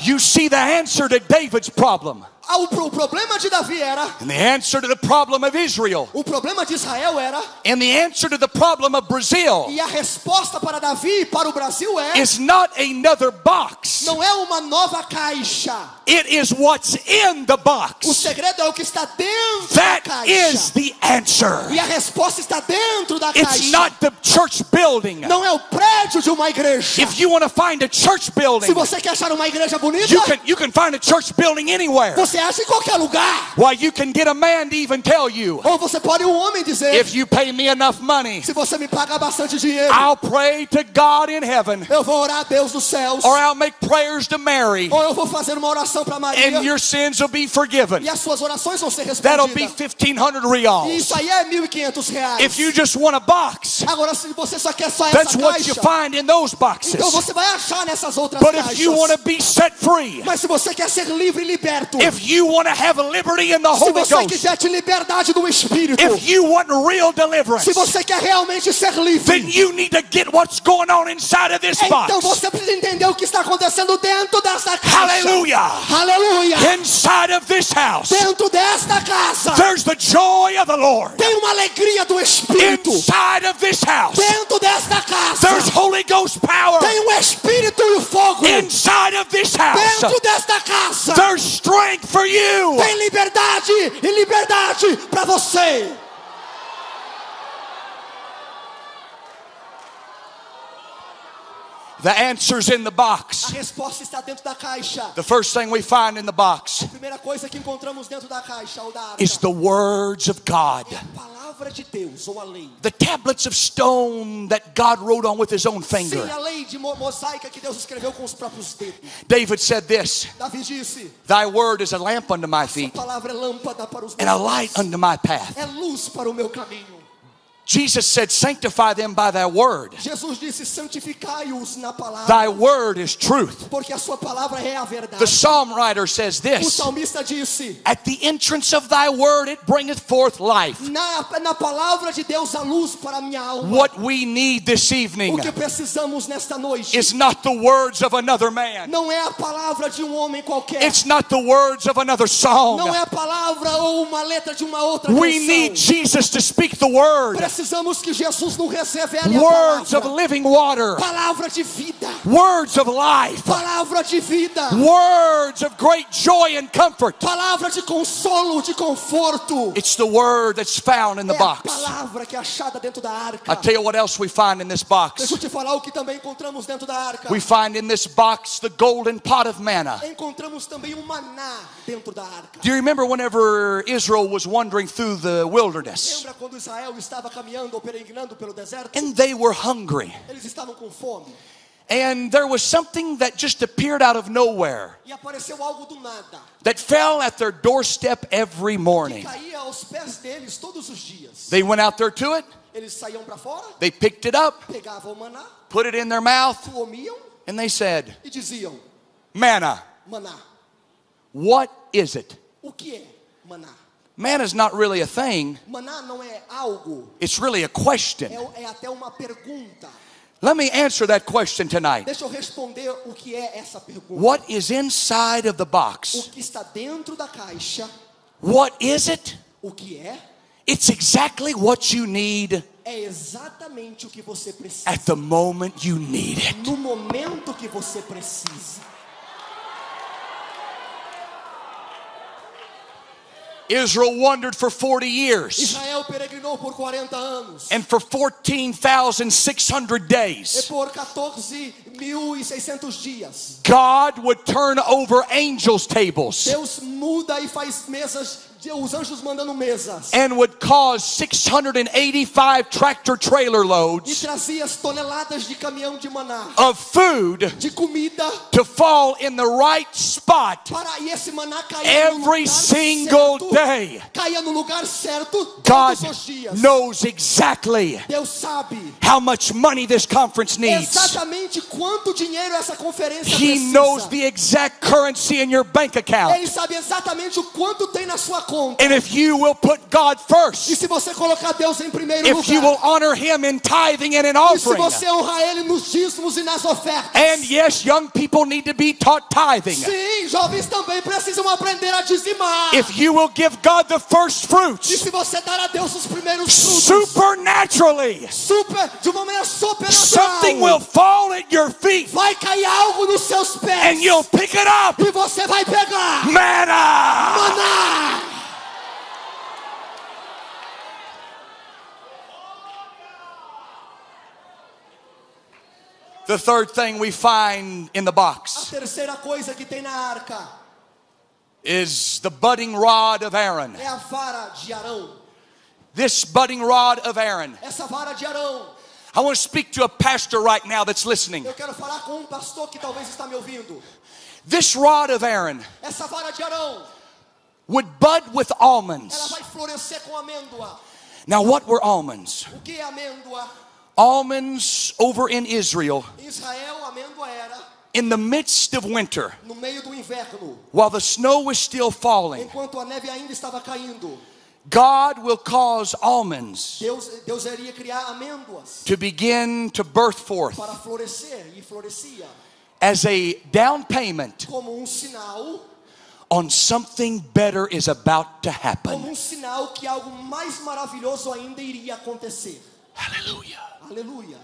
You see the answer to David's problem, o, pro- o problema de Davi era, and the answer to the problem of Israel, o problema de Israel era, and the answer to the problem of Brazil e a resposta para Davi e para o Brasil é, is not another box. não é uma nova caixa. It is what's in the O box. segredo é o que está dentro da That is caixa. the answer. E a resposta está dentro da It's caixa. not the church building. Não é o prédio de uma igreja. If you want to find a church building, Se você quer achar uma igreja bonita, you can you can find a church building anywhere. você acha em qualquer lugar. Why you can get a man to even tell you, Ou você pode um homem dizer, if you pay me enough money, se você me pagar bastante dinheiro, I'll pray to God in heaven, eu vou orar a Deus dos céus. or I'll make prayers to Mary, Ou eu vou fazer uma oração para Maria. and your sins will be forgiven. E as suas orações vão ser That'll be 1500 E reals. isso aí é 1.500 reais. If you just want a box, Agora, se você só quer só that's essa what you find in those boxes. então você vai achar nessas outras But caixas. if you want to be set free, Mas se você quer ser livre e liberto, if you want to have liberty in the se Holy você quiser te liberdade do Espírito, if you want real deliverance, se você quer realmente ser then livre, you need to get what's going on inside of this então box. você precisa entender o que está acontecendo dentro dessa caixa. Hallelujah. Aleluia! Inside of this house, Dentro desta casa there's the joy of the Lord. tem uma alegria do Espírito. Inside of this house, Dentro desta casa there's Holy Ghost power. tem o Espírito e o fogo. Inside of this house, Dentro desta casa there's strength for you. tem liberdade e liberdade para você. The answer's in the A box. resposta está dentro da caixa. The first thing we find in the box A primeira coisa que encontramos dentro da caixa ou da arca is the words of God. é a palavra de Deus ou a lei. The tablets of stone that God wrote on with his own finger. Sim, a lei de mosaica que Deus escreveu com os próprios dedos. David said this Davi disse: Thy word is a lamp unto my A feet palavra é lâmpada para os meus and a light unto my path. É luz para o meu caminho. Jesus said, Sanctify them by thy word. Jesus disse: santificai-os na palavra, Thy word is truth. porque a sua palavra é a verdade. The psalm writer says this. O salmista disse: At the entrance of thy word, it bringeth forth life. na, na palavra de Deus a luz para a minha alma. What we need this evening O que precisamos nesta noite is not the words of another man, não é a palavra de um homem qualquer. it's not the words of another song. Não é a palavra ou uma letra de uma outra We canção. need Jesus to speak the word, Precisamos que Jesus nos revele a words of living water, Palavra de vida. words of life, Palavra de vida. words of great joy and comfort. Palavra de consolo, de conforto. It's the word that's found in the É box. palavra que é achada dentro da arca. I'll tell you what else we find in this box. Deixa eu te falar o que também encontramos dentro da arca. We find in this box the golden pot of manna. Encontramos também um maná dentro da arca. Do you remember whenever Israel was wandering through the wilderness Lembra quando Israel estava caminhando ou peregrinando pelo deserto? and they were hungry? Eles estavam com fome. And there was something that just appeared out of nowhere E apareceu algo do nada. that fell at their doorstep every morning. caía aos pés deles todos os dias. They went out there to it, Eles saíam fora, they picked it up, put it in their mouth, and they said, e diziam: Manna, Maná. what is it? O que é maná? Manna's not really a thing, Maná não é algo, it's really a question. é, é até uma pergunta. Let me answer that question tonight. Deixa eu responder o que é essa pergunta. What is inside of the O box? que está dentro da caixa, What is it? o que é, It's exactly what you need é exatamente o que você precisa. at the moment you need it. Israel wandered for 40 years Israel peregrinou por 40 anos. and for 14,600 E days. por 14.600 dias. God would turn over angels' tables Deus muda e faz mesas, os anjos mandando mesas. and would cause 685 tractor trailer E loads trazia as toneladas de caminhão de maná, of food de comida, to fall in the right spot para e esse maná no every single certo. day. Caía no lugar certo God todos os dias. knows exactly Deus sabe how much money this conference needs. exatamente quanto dinheiro essa conferência He precisa. knows the exact currency in your bank account. Ele sabe exatamente o quanto tem na sua conta. And if you will put God E first, se você colocar Deus em primeiro if you will honor Him in tithing and in e se offering, você honrar Ele nos dízimos e nas ofertas. and yes, young people need to be taught tithing. Sim, jovens também precisam aprender a dizimar. If you will give God the first E fruits se você dar a Deus os primeiros frutos, supernaturally, super, de uma maneira something will fall at your feet vai cair algo nos seus pés. and you'll pick it up. E você vai pegar. Manna! Maná. The third thing we find in the A box terceira coisa que tem na arca is the budding rod of Aaron. é a vara de Arão. This budding rod of Aaron. Essa vara de Arão. I want to speak to a pastor right now that's listening. Eu quero falar com um pastor que talvez está me ouvindo. This rod of Aaron Essa vara de Arão, would bud with ela almonds. vai florescer com amêndoa. Now, what were almonds? O que é amêndoa? Almonds over in Israel Israel, in the midst of winter, no meio do inverno, while the snow was still falling. a neve ainda caindo. God will cause almonds Deus, Deus iria criar to begin to birth forth para florescer e florescia as a down payment como um sinal, on something better is about to happen. Um sinal que algo mais maravilhoso ainda iria acontecer. Hallelujah. Aleluia.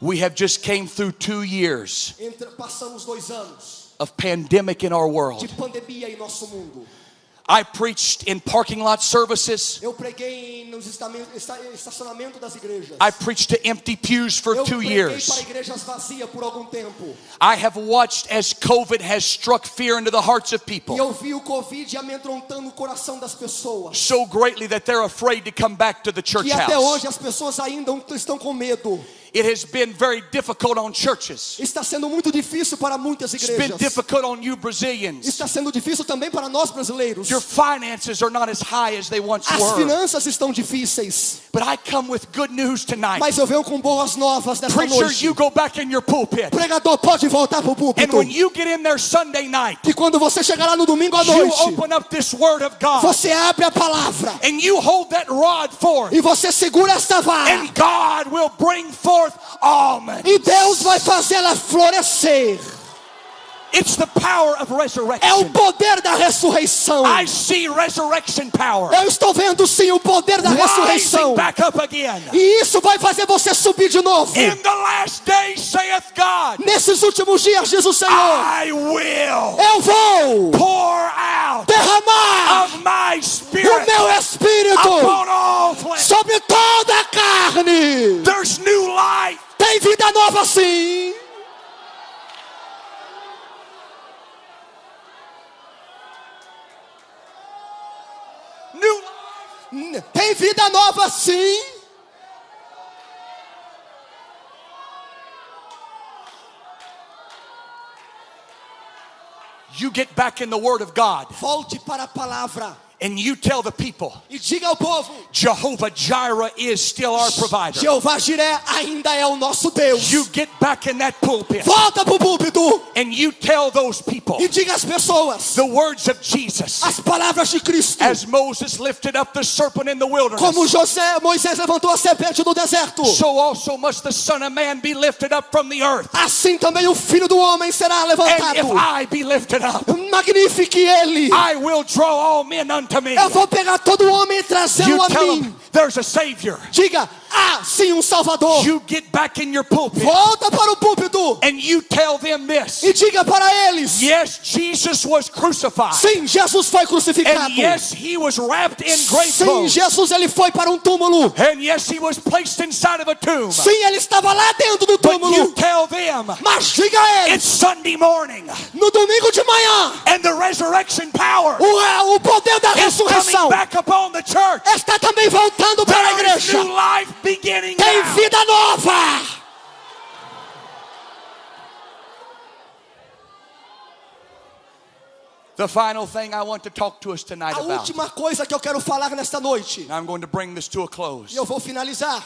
We have just came through 2 years Entre, passamos dois anos of pandemic in our de world. I preached in parking lot services. Eu preguei nos estacionamento das igrejas. I preached to empty pews for Eu two years. para igrejas vazias por algum tempo. I have watched as COVID has struck fear into the hearts of people eu vi o Covid amedrontando o coração das pessoas. so greatly that they're afraid to come back to the church E até house. hoje as pessoas ainda estão com medo. It has been very difficult on churches. Está sendo muito difícil para muitas It's been igrejas. difficult on you Brazilians. Está sendo difícil também para nós brasileiros. Your finances are not as high as they once As were. finanças estão difíceis. But I come with good news tonight. Mas eu venho com boas novas nessa Preacher, noite. you go back in your pulpit. Pregador pode voltar para o And púlpito. when you get in there Sunday night, E quando você chegar lá no domingo à you noite, open up this word of God você abre a palavra and you hold that rod forth. e você segura esta vara. And God will bring forth almonds. E Deus vai fazê-la florescer. It's the power of É o resurrection. poder da ressurreição. I see resurrection power Eu estou vendo sim o poder da rising ressurreição. back up again. E isso vai fazer você subir de novo. In the last days, saith God, Nesses últimos dias, diz o Senhor, I will eu vou pour out derramar of my o spirit meu espírito upon all flesh. sobre toda a carne. There's new life. Tem vida nova sim. New life. Tem vida nova sim. You get back in the Word of God Volte para a palavra and you tell the people, e diga ao povo: Jehovah Jireh is still our provider. Jeová Jiré ainda é o nosso Deus. You get back in that pulpit Volta para o púlpito and you tell those people e diga às pessoas the words of Jesus. as palavras de Cristo. As Moses lifted up the serpent in the Como wilderness, José, Moisés levantou a serpente no deserto. so also must the Son of Man be lifted up from the earth. Assim também o filho do homem será And if levantado. I be lifted up, Magnifique ele. I will draw all men unto me. Eu vou pegar todo homem e trazê-lo a mim. there's a Savior. Diga, ah, sim, um Salvador. You get back in your pulpit Volta para o púlpito and you tell them this. e diga para eles: Yes, Jesus was crucified. sim, Jesus foi crucificado. And yes, he was wrapped in grave Sim. Jesus ele foi para um túmulo. And yes, he was placed inside of a tomb. Sim, ele estava lá dentro do But you túmulo. tell them Mas diga a it's eles: Sunday morning no domingo de manhã, and the resurrection power o, o poder da is coming ressurreição back upon the church. está também voltando para a There is igreja. new life Tem vida nova. The final thing I want to talk to us tonight A about. última coisa que eu quero falar nesta noite, I'm going to bring this to a close. e eu vou finalizar.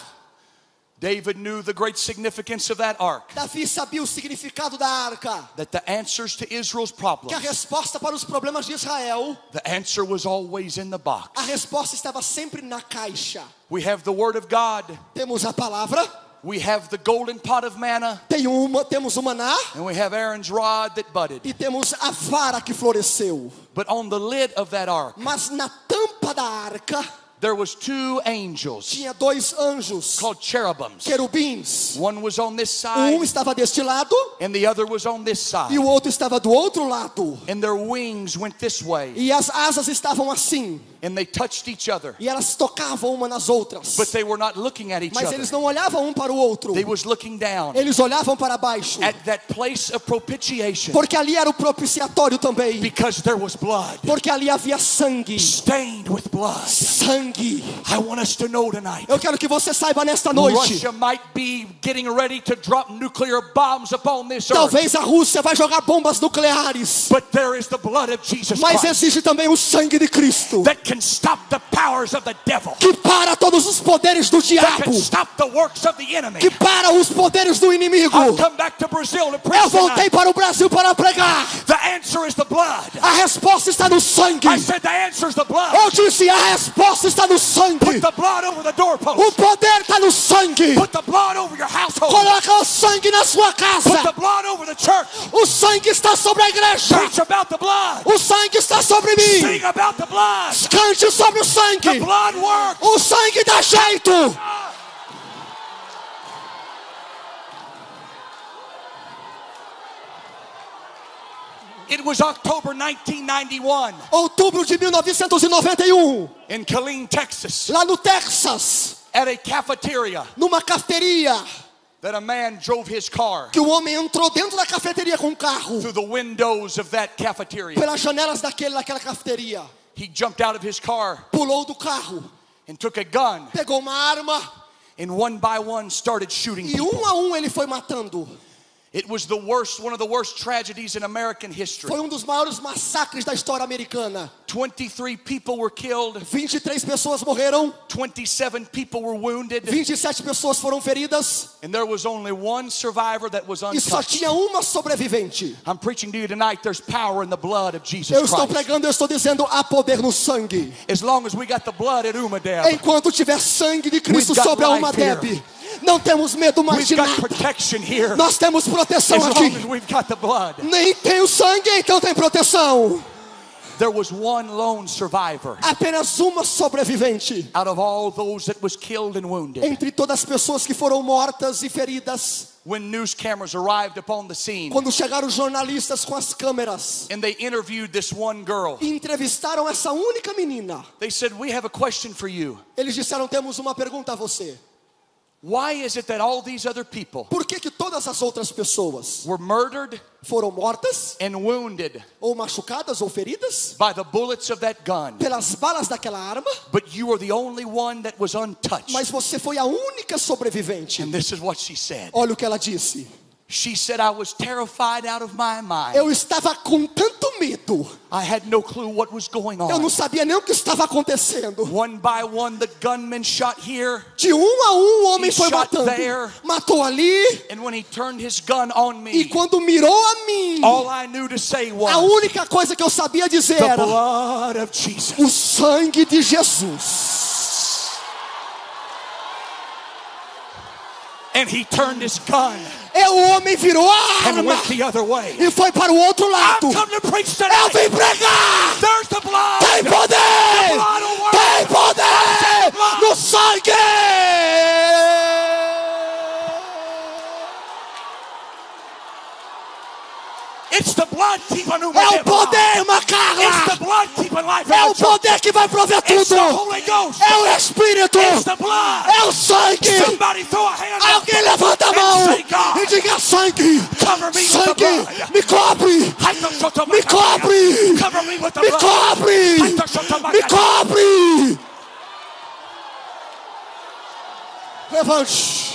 David knew the great significance of that ark, Davi sabia o significado da arca, that the answers to Israel's que a problems, resposta para os problemas de Israel, the answer was always in the a box. resposta estava sempre na caixa. We have the word of God, Temos a palavra, we have the golden pot of manna, tem uma, temos o maná and we have Aaron's rod that budded. e temos a vara que floresceu. But on the lid of that ark, Mas na tampa da arca there was two angels tinha dois anjos, called cherubims. querubins. One was on this Um side, estava deste lado and the other was on this e side. o outro estava do outro lado. And their wings went this way, E as asas estavam assim, and they touched each other. e elas tocavam uma nas outras. But they were not looking at each Mas other. eles não olhavam um para o outro. They was looking down Eles olhavam para baixo. at that place of propitiation Porque ali era o propiciatório também. because there was blood Porque ali havia sangue. stained with blood. Sangue. I want us to know tonight. Eu quero que você saiba nesta noite. Russia might be getting ready to drop nuclear bombs upon this earth, Talvez a Rússia vai jogar bombas nucleares. but there is the blood of Jesus Mas existe também o sangue de Cristo. that can stop the powers of the devil, Que para todos os poderes do diabo. can stop the works of the enemy. Que para os poderes do inimigo. I've come back to Brazil to Eu voltei para o Brasil para pregar. The answer is the blood. A resposta está no sangue. I said the answer is the blood. Eu disse, a resposta está no sangue. Put the blood over the O poder está no sangue. Put the blood over your household. Coloca o sangue na sua Put casa. the blood over the church. O sangue está sobre a igreja. Preach about the blood. O sangue está sobre mim. Sing Cante sobre o sangue. O sangue dá jeito. It was October 1991. Outubro outubro de 1991, in Killeen, Texas, lá no Texas, at a cafeteria, numa cafeteria, that a man drove his car que o homem entrou dentro da cafeteria com um carro, through the windows of that cafeteria. pelas janelas daquele, daquela cafeteria, He jumped out of his car pulou do carro, and took a gun pegou uma arma and one by one started shooting e people. um a um ele foi matando. It was the worst, one of the worst tragedies in American history. Foi um dos maiores massacres da história americana. 23 people were killed, 23 pessoas morreram, 27 people were wounded, 27 pessoas foram feridas and there was only one survivor that was e só untouched. tinha uma sobrevivente. I'm preaching to you tonight. There's power in the blood of Jesus Eu estou Christ. pregando, eu estou dizendo há poder no sangue. As long as we got the blood at Umadab, Enquanto tiver sangue de Cristo sobre a Umadeb, não temos medo mais we've de got nada. protection here. Nós temos proteção aqui. as we've got the blood. Nem tem o sangue, então tem proteção. There was one lone survivor Apenas uma sobrevivente out of all those that was killed and wounded. entre todas as pessoas que foram mortas e feridas. When news cameras arrived upon the scene Quando chegaram os jornalistas com as câmeras and they interviewed this one girl, e entrevistaram essa única menina, they said, We have a question for you. eles disseram: temos uma pergunta a você. Por que, que todas as outras pessoas were murdered foram mortas, and wounded ou machucadas, ou feridas by the bullets of that gun, pelas balas daquela arma, but you were the only one that was untouched? mas você foi a única sobrevivente? And this is what she said. Olha o que ela disse. She said, I was terrified out of my mind. Eu estava com tanto medo, I had no clue what was going eu não on. sabia nem o que estava acontecendo. One by one, the gunman shot here, De um a um, o homem He foi matando. there. Matou ali, and when he turned his gun on e me, quando mirou a mim, all I knew to say a was, única coisa que eu sabia dizer The era: blood of Jesus. o sangue de Jesus. And he turned his gun E o homem virou a arma e foi para o outro lado. Eu vim pregar! There's the blood. Tem poder! Tem poder! No sangue! É o poder, Macarla! É o poder que vai prover tudo! É o Espírito! É o sangue! Alguém levanta a mão e diga sangue! Sangue! Me cobre! Me cobre! Me cobre! Me cobre! Levante!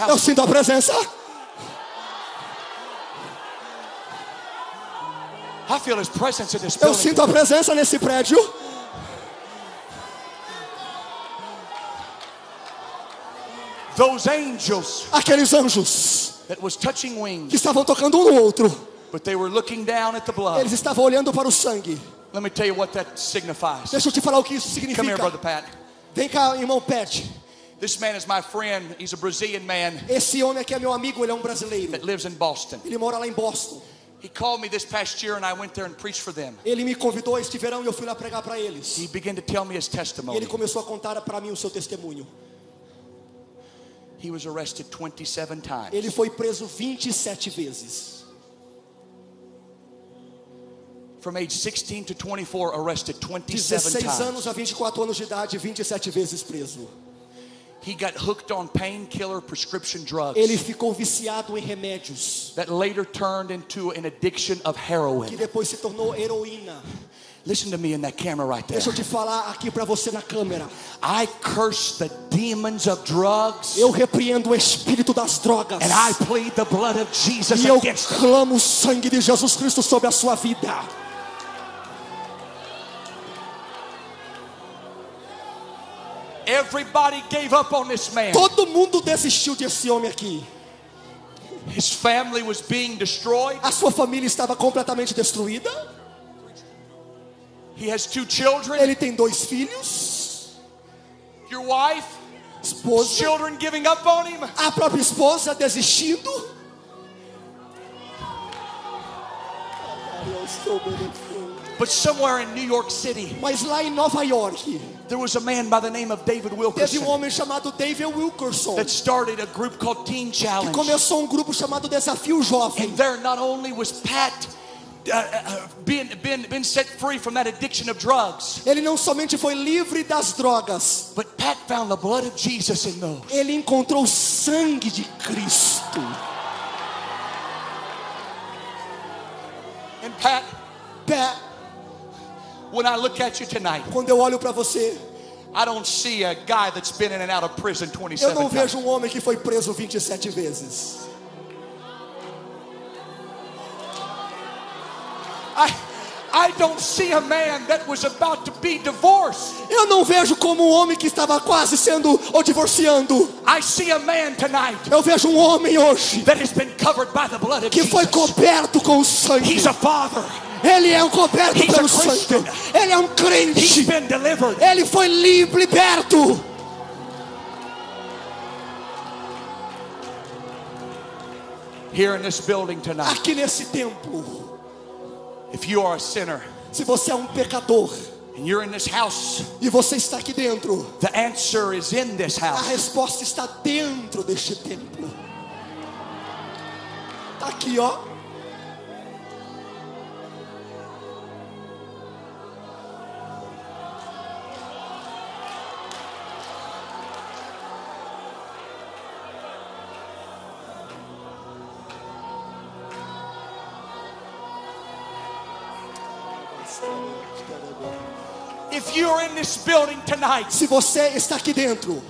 Eu house. sinto a presença. I feel his presence in this Eu sinto a presença nesse prédio. Those angels Aqueles anjos that was touching que wings, estavam tocando um no outro. but they were looking down at the blood. Eles estavam olhando para o sangue. Let me tell you what that signifies. Deixa eu te falar o que isso Come here, brother significa. Pat. Vem cá, irmão Pet. This man is my friend. He's a Brazilian man Esse homem aqui é meu amigo, ele é um brasileiro. that lives in Boston. Ele mora lá em Boston. He called me this past year and I went there and preached for them. Ele me convidou este verão e eu fui lá pregar para eles. He began to tell me his E ele testimony. começou a contar para mim o seu testemunho. He was arrested 27 times. Ele foi preso 27 vezes. From age 16 to 24, arrested 27 16 anos times. a 24 anos de idade, 27 vezes preso. He got hooked on painkiller prescription drugs Ele ficou viciado em remédios, that later turned into an addiction of que heroin. depois se tornou heroína. Listen to me in that camera right there. Deixa eu te falar aqui para você na câmera. I curse the demons of drugs Eu repreendo o espírito das drogas. and I plead the blood of Jesus E eu clamo o sangue de Jesus Cristo sobre a sua vida. Everybody gave up on this man. Todo mundo desistiu desse homem aqui. His family was being destroyed. A sua família estava completamente destruída. He has two children. Ele tem dois filhos, Your wife, esposa, children giving up on him. a própria esposa desistindo. But somewhere in New York City, Mas lá em Nova York, there was a man by the name of David teve um Wilkerson homem chamado David Wilkerson, that started a group called Teen que Challenge. começou um grupo chamado Desafio Jovem. And there not only was Pat Ele não somente foi livre das drogas, but Pat found the blood of Jesus in those. ele encontrou o sangue de Cristo. And Pat, Pé, when I look at you tonight, quando eu olho para você, I don't see a guy that's been in and out of prison eu 27 não times. vejo um homem que foi preso 27 vezes. I, I don't see a man that was about to be divorced. Eu não vejo como um homem que estava quase sendo ou divorciando. I see a man tonight Eu vejo um homem hoje that has been covered by the blood of que foi coberto com o sangue. He's a father. Ele é um coberto a pelo sangue. Ele é um crente. Ele foi liberto. Here in this building tonight, Aqui nesse templo, if you are a sinner se você é um pecador and you're in this house, e você está aqui dentro, the answer is in this a house. resposta está dentro deste templo. Tá aqui, ó. Se você está aqui dentro,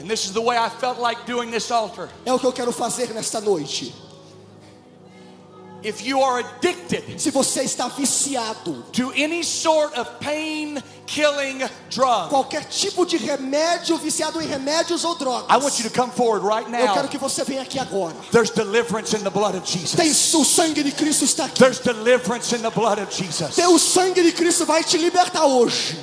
and this is the way I felt like doing this altar, é o que eu quero fazer nesta noite. If you are addicted Se você está viciado, to any sort of pain killing drug, qualquer tipo de remédio, viciado em remédios ou drogas, I want you to come forward right eu quero now. que você venha aqui agora. There's deliverance in the blood of Tem Jesus. o sangue de Cristo está aqui. There's deliverance in the blood of Jesus. Tem sangue de Cristo vai te libertar hoje.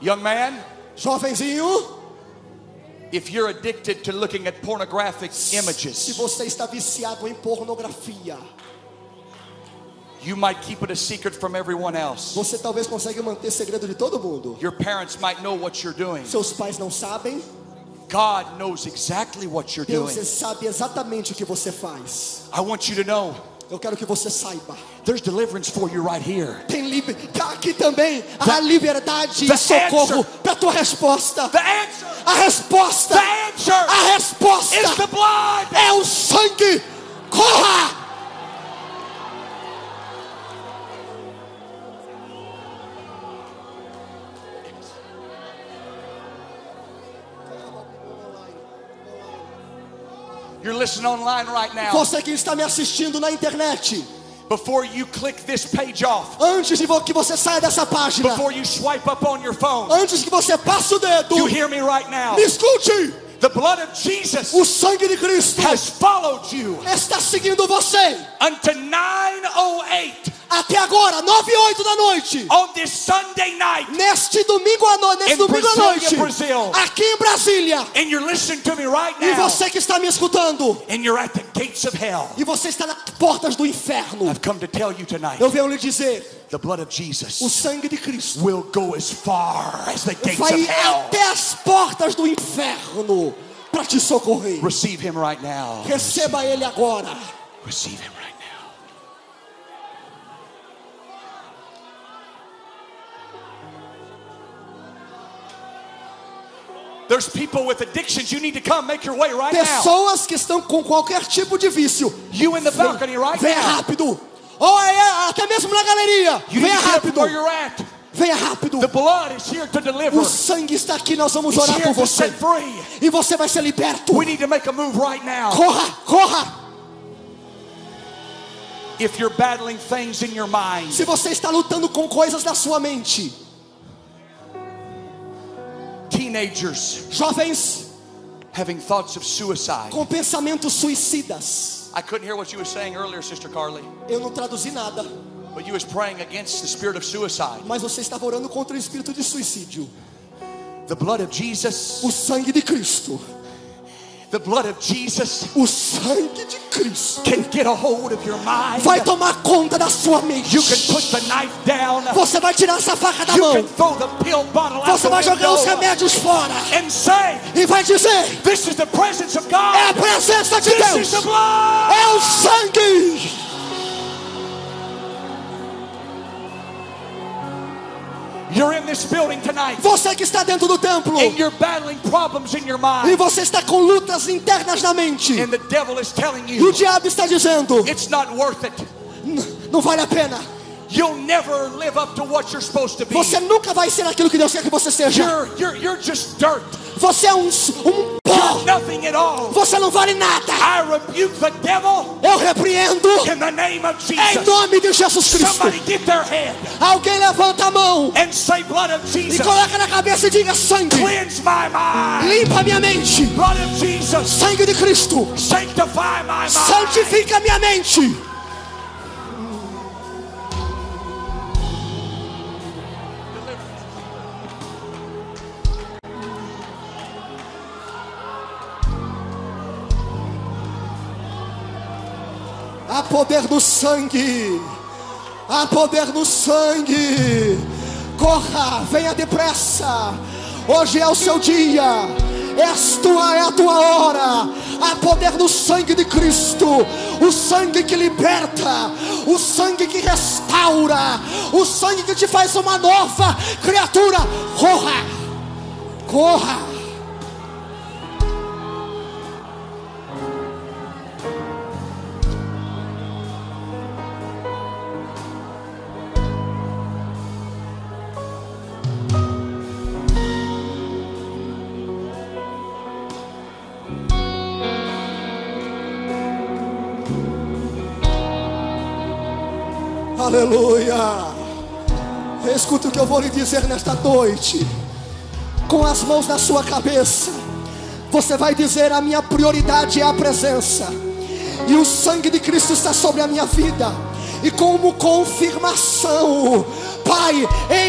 Young man, Jovenzinho, if you're addicted to looking at pornographic se images, você está viciado em pornografia, you might keep it a secret from everyone else. você talvez consiga manter segredo de todo mundo. Your parents might know what you're doing. Seus pais não sabem, God knows exactly what you're Deus doing. sabe exatamente o que você faz. I want you to know Eu quero que você saiba. there's deliverance for you right here. Tem tá aqui também a liberdade e socorro para tua resposta. The answer, A resposta, the answer a resposta is the blood. é o sangue. Corra! Você que está me assistindo na internet, Before you click this page off, antes de que você saia dessa página, before you swipe up on your phone, antes que você passe o dedo, you hear me right now. me escute. The blood of Jesus O sangue de Cristo has followed you está seguindo você unto 908 até agora, 9 e 8 da noite. on this Sunday night. Neste domingo à noite, neste In domingo à noite, Brazil. aqui em Brasília. And you're listening to me right E now. você que está me escutando, And you're at the gates of hell. e você está nas portas do inferno. I've come to tell you tonight Eu venho lhe dizer, the blood of o Jesus sangue de Cristo will go as far as the gates vai of hell. até as portas do inferno para te socorrer. Receive him right now. Receba ele agora. Receive him right now. There's people with addictions. You need to come make your way right now. Pessoas que estão com qualquer tipo de vício. You in the balcony right Venha now. rápido. Ou é, até mesmo na galeria. You Venha rápido. Venha rápido. O sangue está aqui, nós vamos orar por você. E você vai ser liberto. Right. Corra, corra. If you're battling things in your mind, Se você está lutando com coisas na sua mente, Teenagers jovens having thoughts of suicide. com pensamentos suicidas. I couldn't hear what you were saying earlier, Sister Carly, Eu não traduzi nada, but you was praying against the spirit of suicide. mas você estava orando contra o espírito de suicídio. The blood of Jesus, O sangue de Cristo, the blood of Jesus o sangue de Cristo can get a hold of your mind. vai tomar conta da sua mente. You can put the knife down. Você vai tirar essa faca da You mão. can throw the pill bottle Você vai jogar os remédios fora and say, e vai dizer: This is the presence of É a God. presença de This is Deus. the blood. É o sangue. Você que está dentro do templo and you're battling problems in your e você está com lutas internas na mente. And the devil is telling E o diabo está dizendo: it's not worth it. "N- não vale a pena. You'll never live up to what you're supposed to be. Você nunca vai ser aquilo que Deus quer que você seja. You're, you're, you're just dirt. Você é um, um pó. Nothing at all. Você não vale nada. I rebuke the devil Eu repreendo in the name of em Jesus. nome de Jesus Cristo. Somebody get their head Alguém levanta a mão and say, Blood of e Jesus, coloca na cabeça e diga: sangue. cleanse my mind. Limpa minha mente. Blood of Jesus, Sangue de Cristo. sanctify my mind. Santifica minha mente. Há poder no sangue. Há poder no sangue. Corra, venha depressa. Hoje é o seu dia. És tua, é a tua hora. Há poder no sangue de Cristo. O sangue que liberta. O sangue que restaura. O sangue que te faz uma nova criatura. Corra. Corra. Aleluia. Escuta o que eu vou lhe dizer nesta noite. Com as mãos na sua cabeça, você vai dizer: A minha prioridade é a presença, e o sangue de Cristo está sobre a minha vida. E como confirmação, Pai,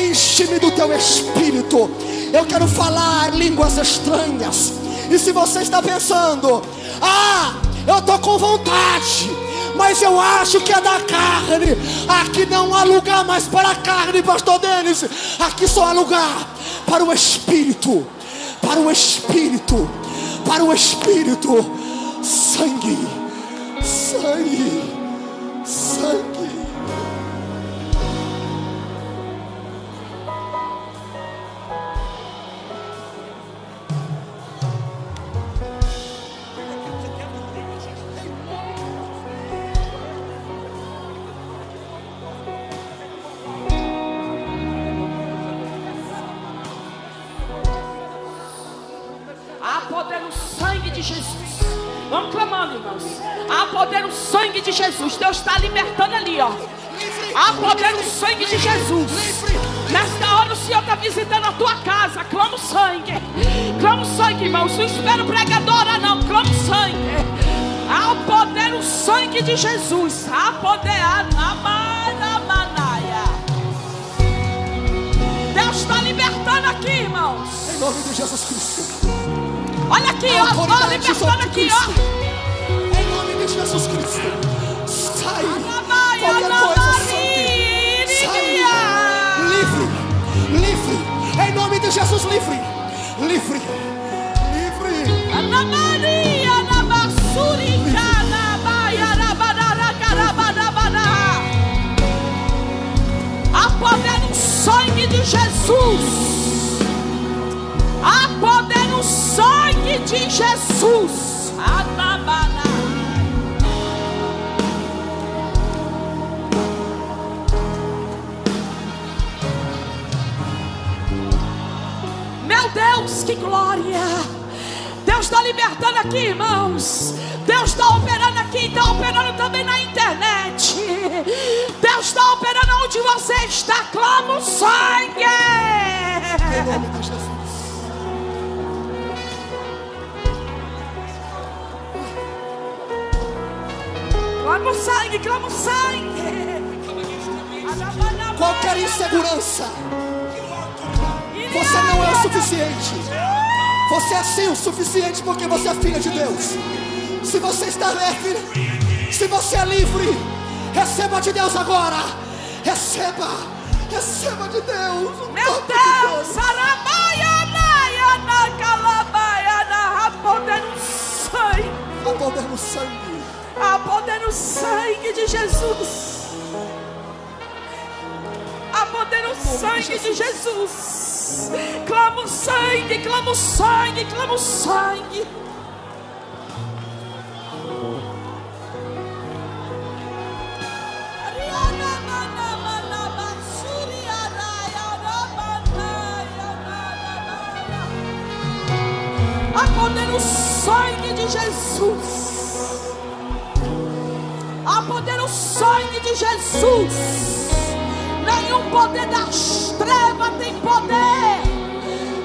enche-me do teu espírito. Eu quero falar línguas estranhas. E se você está pensando, ah, eu estou com vontade, mas eu acho que é da carne. Aqui não há lugar mais para a carne, Pastor Denis. Aqui só há lugar para o Espírito, para o Espírito, para o Espírito. Sangue, sangue, sangue. Há poder no sangue de Jesus. Deus está libertando ali, ó. Há poder no sangue de Jesus. Nesta hora o Senhor está visitando a tua casa. Clama o sangue. Clama o sangue, irmãos. Não espera o pregador não. Clama o sangue. Há poder no sangue de Jesus. Há poder. Anamanamanaia. Deus está libertando aqui, irmãos. Em nome de Jesus Cristo. Olha aqui, ó. Tô Autoridade libertando aqui, ó. De Jesus Cristo. Sai. Qualquer coisa, sangue. Sai. Livre. Livre. Em nome de Jesus, livre. Livre. Livre. Anamaria, Anamassuri, Canamaia, Rabadara, Carabadabada. Há poder no sangue de Jesus. Há poder no sangue de Jesus. Anamana. que glória! Deus está libertando aqui, irmãos. Deus está operando aqui, está operando também na internet. Deus está operando onde você está. Clama o sangue. Em nome de Jesus. Clama o sangue, clama o sangue. Qualquer insegurança você não é o suficiente. Você é sim o suficiente porque você é filha de Deus. Se você está leve, se você é livre, receba de Deus agora. Receba, receba de Deus. Meu Deus, arabaia, na calabaia, na poder no sangue. Há poder no sangue. Há poder no sangue de Jesus. Há poder no sangue de Jesus. Clama o sangue, clama o sangue, clama o sangue. Há poder no sangue de Jesus. Há poder no sangue de Jesus. Nenhum poder das trevas tem poder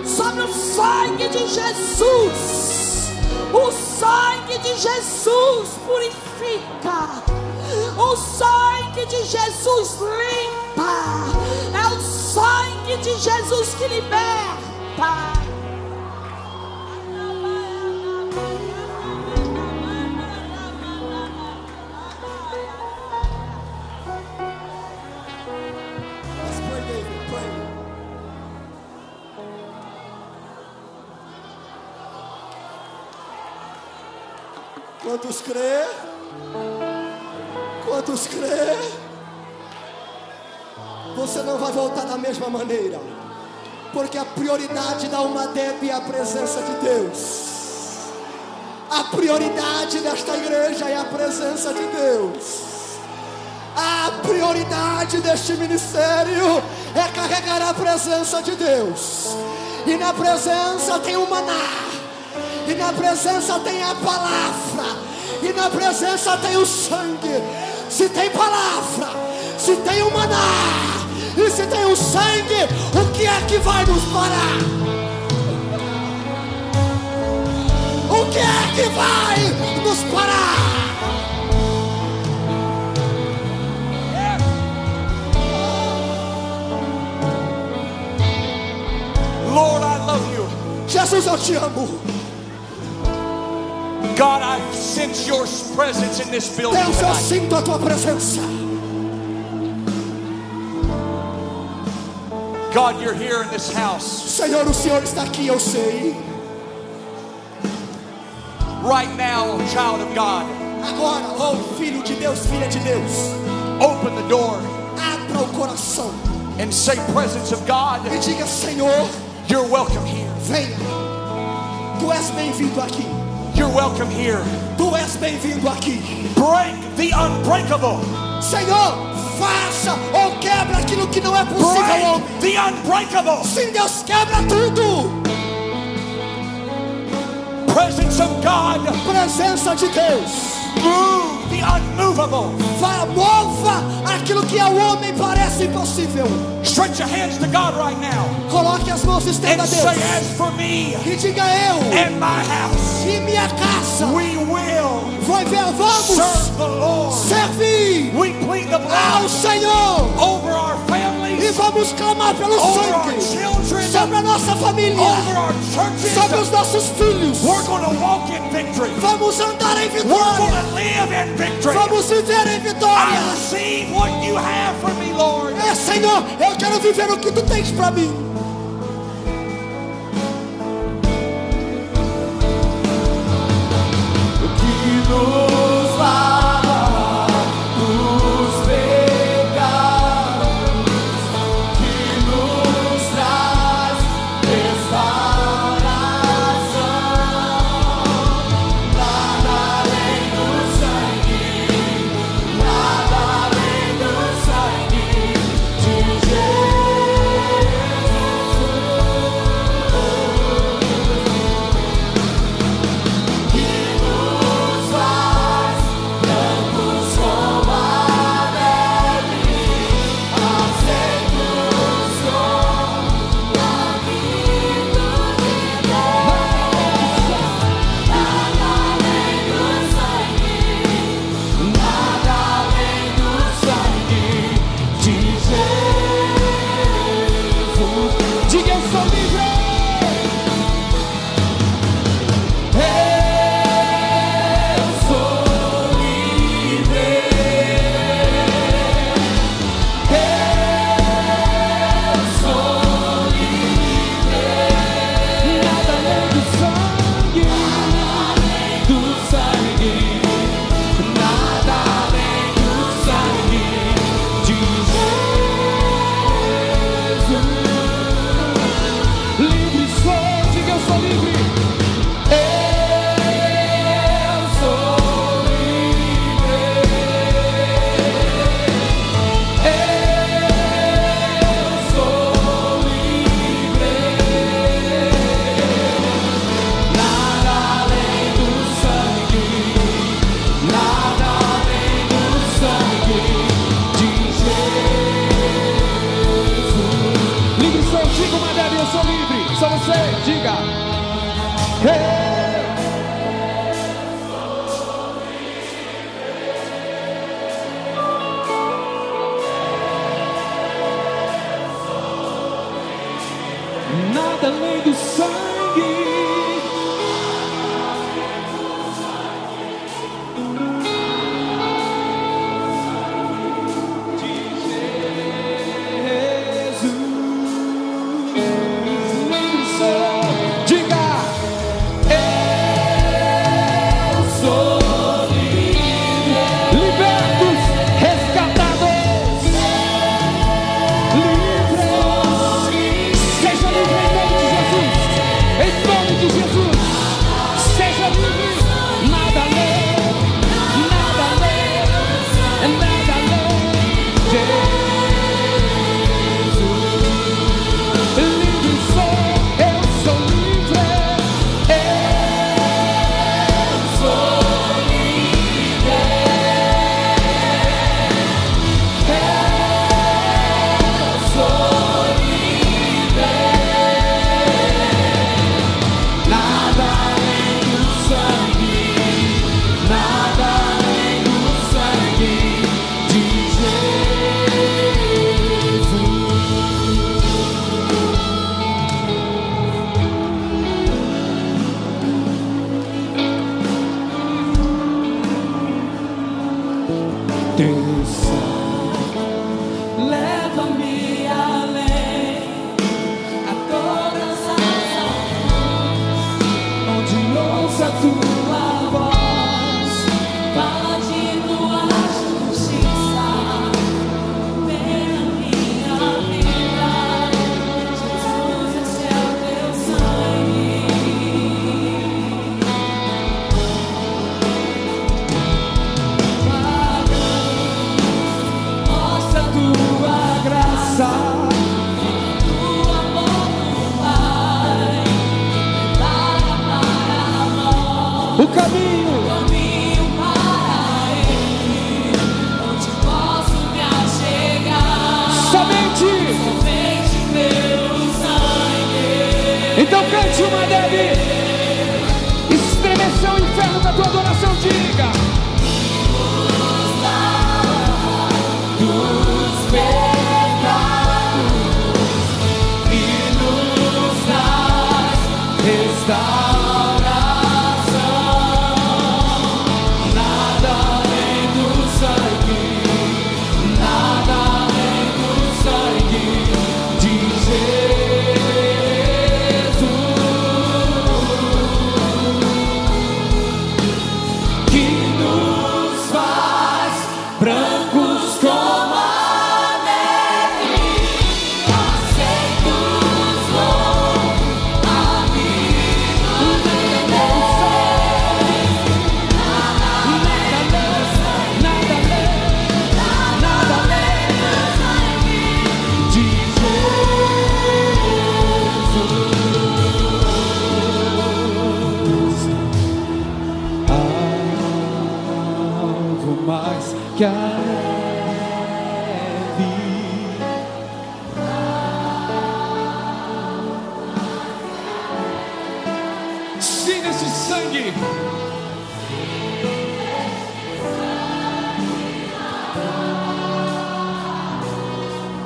sobre o sangue de Jesus. O sangue de Jesus purifica. O sangue de Jesus limpa. É o sangue de Jesus que liberta. Quantos crê? Quantos crê? Você não vai voltar da mesma maneira. Porque a prioridade da uma deve é a presença de Deus. A prioridade desta igreja é a presença de Deus. A prioridade deste ministério é carregar a presença de Deus. E na presença tem o maná. E na presença tem a palavra. E na presença tem o sangue. Se tem palavra, se tem o maná, e se tem o sangue, o que é que vai nos parar? O que é que vai nos parar? Lord, I love you. Jesus, eu te amo. God, I sense your presence in this building Deus, eu sinto a tua presença. God, you're here in this house Senhor, o Senhor está aqui, eu sei. right now, child of God. Agora, oh filho de Deus, filha de Deus, Open the door abra o coração and say, Presence of God, e diga: Senhor, you're welcome here. venha. Tu és bem-vindo aqui. You're welcome here. Tu és bem-vindo aqui. Break the unbreakable. Senhor, faça ou quebra aquilo que não é possível. Break the unbreakable. Sim, Deus quebra tudo. Presence of God, Presença de Deus. Move the unmovable. Vá, mova aquilo que ao homem parece impossível. Stretch your hands to God right now Coloque as mãos, estenda a and say, Deus. As for me E diga eu and my house, e minha casa. we will Vai ver, vamos serve the Lord. servir We plead the ao blood Senhor. over our E vamos clamar pelo sangue children, sobre a nossa família, sobre os nossos filhos. We're going to walk in victory. Vamos andar em vitória. going to live in victory. Vamos viver em vitória. receive what you have for me, Lord. É, Senhor, eu quero viver o que tu tens para mim.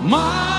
Mais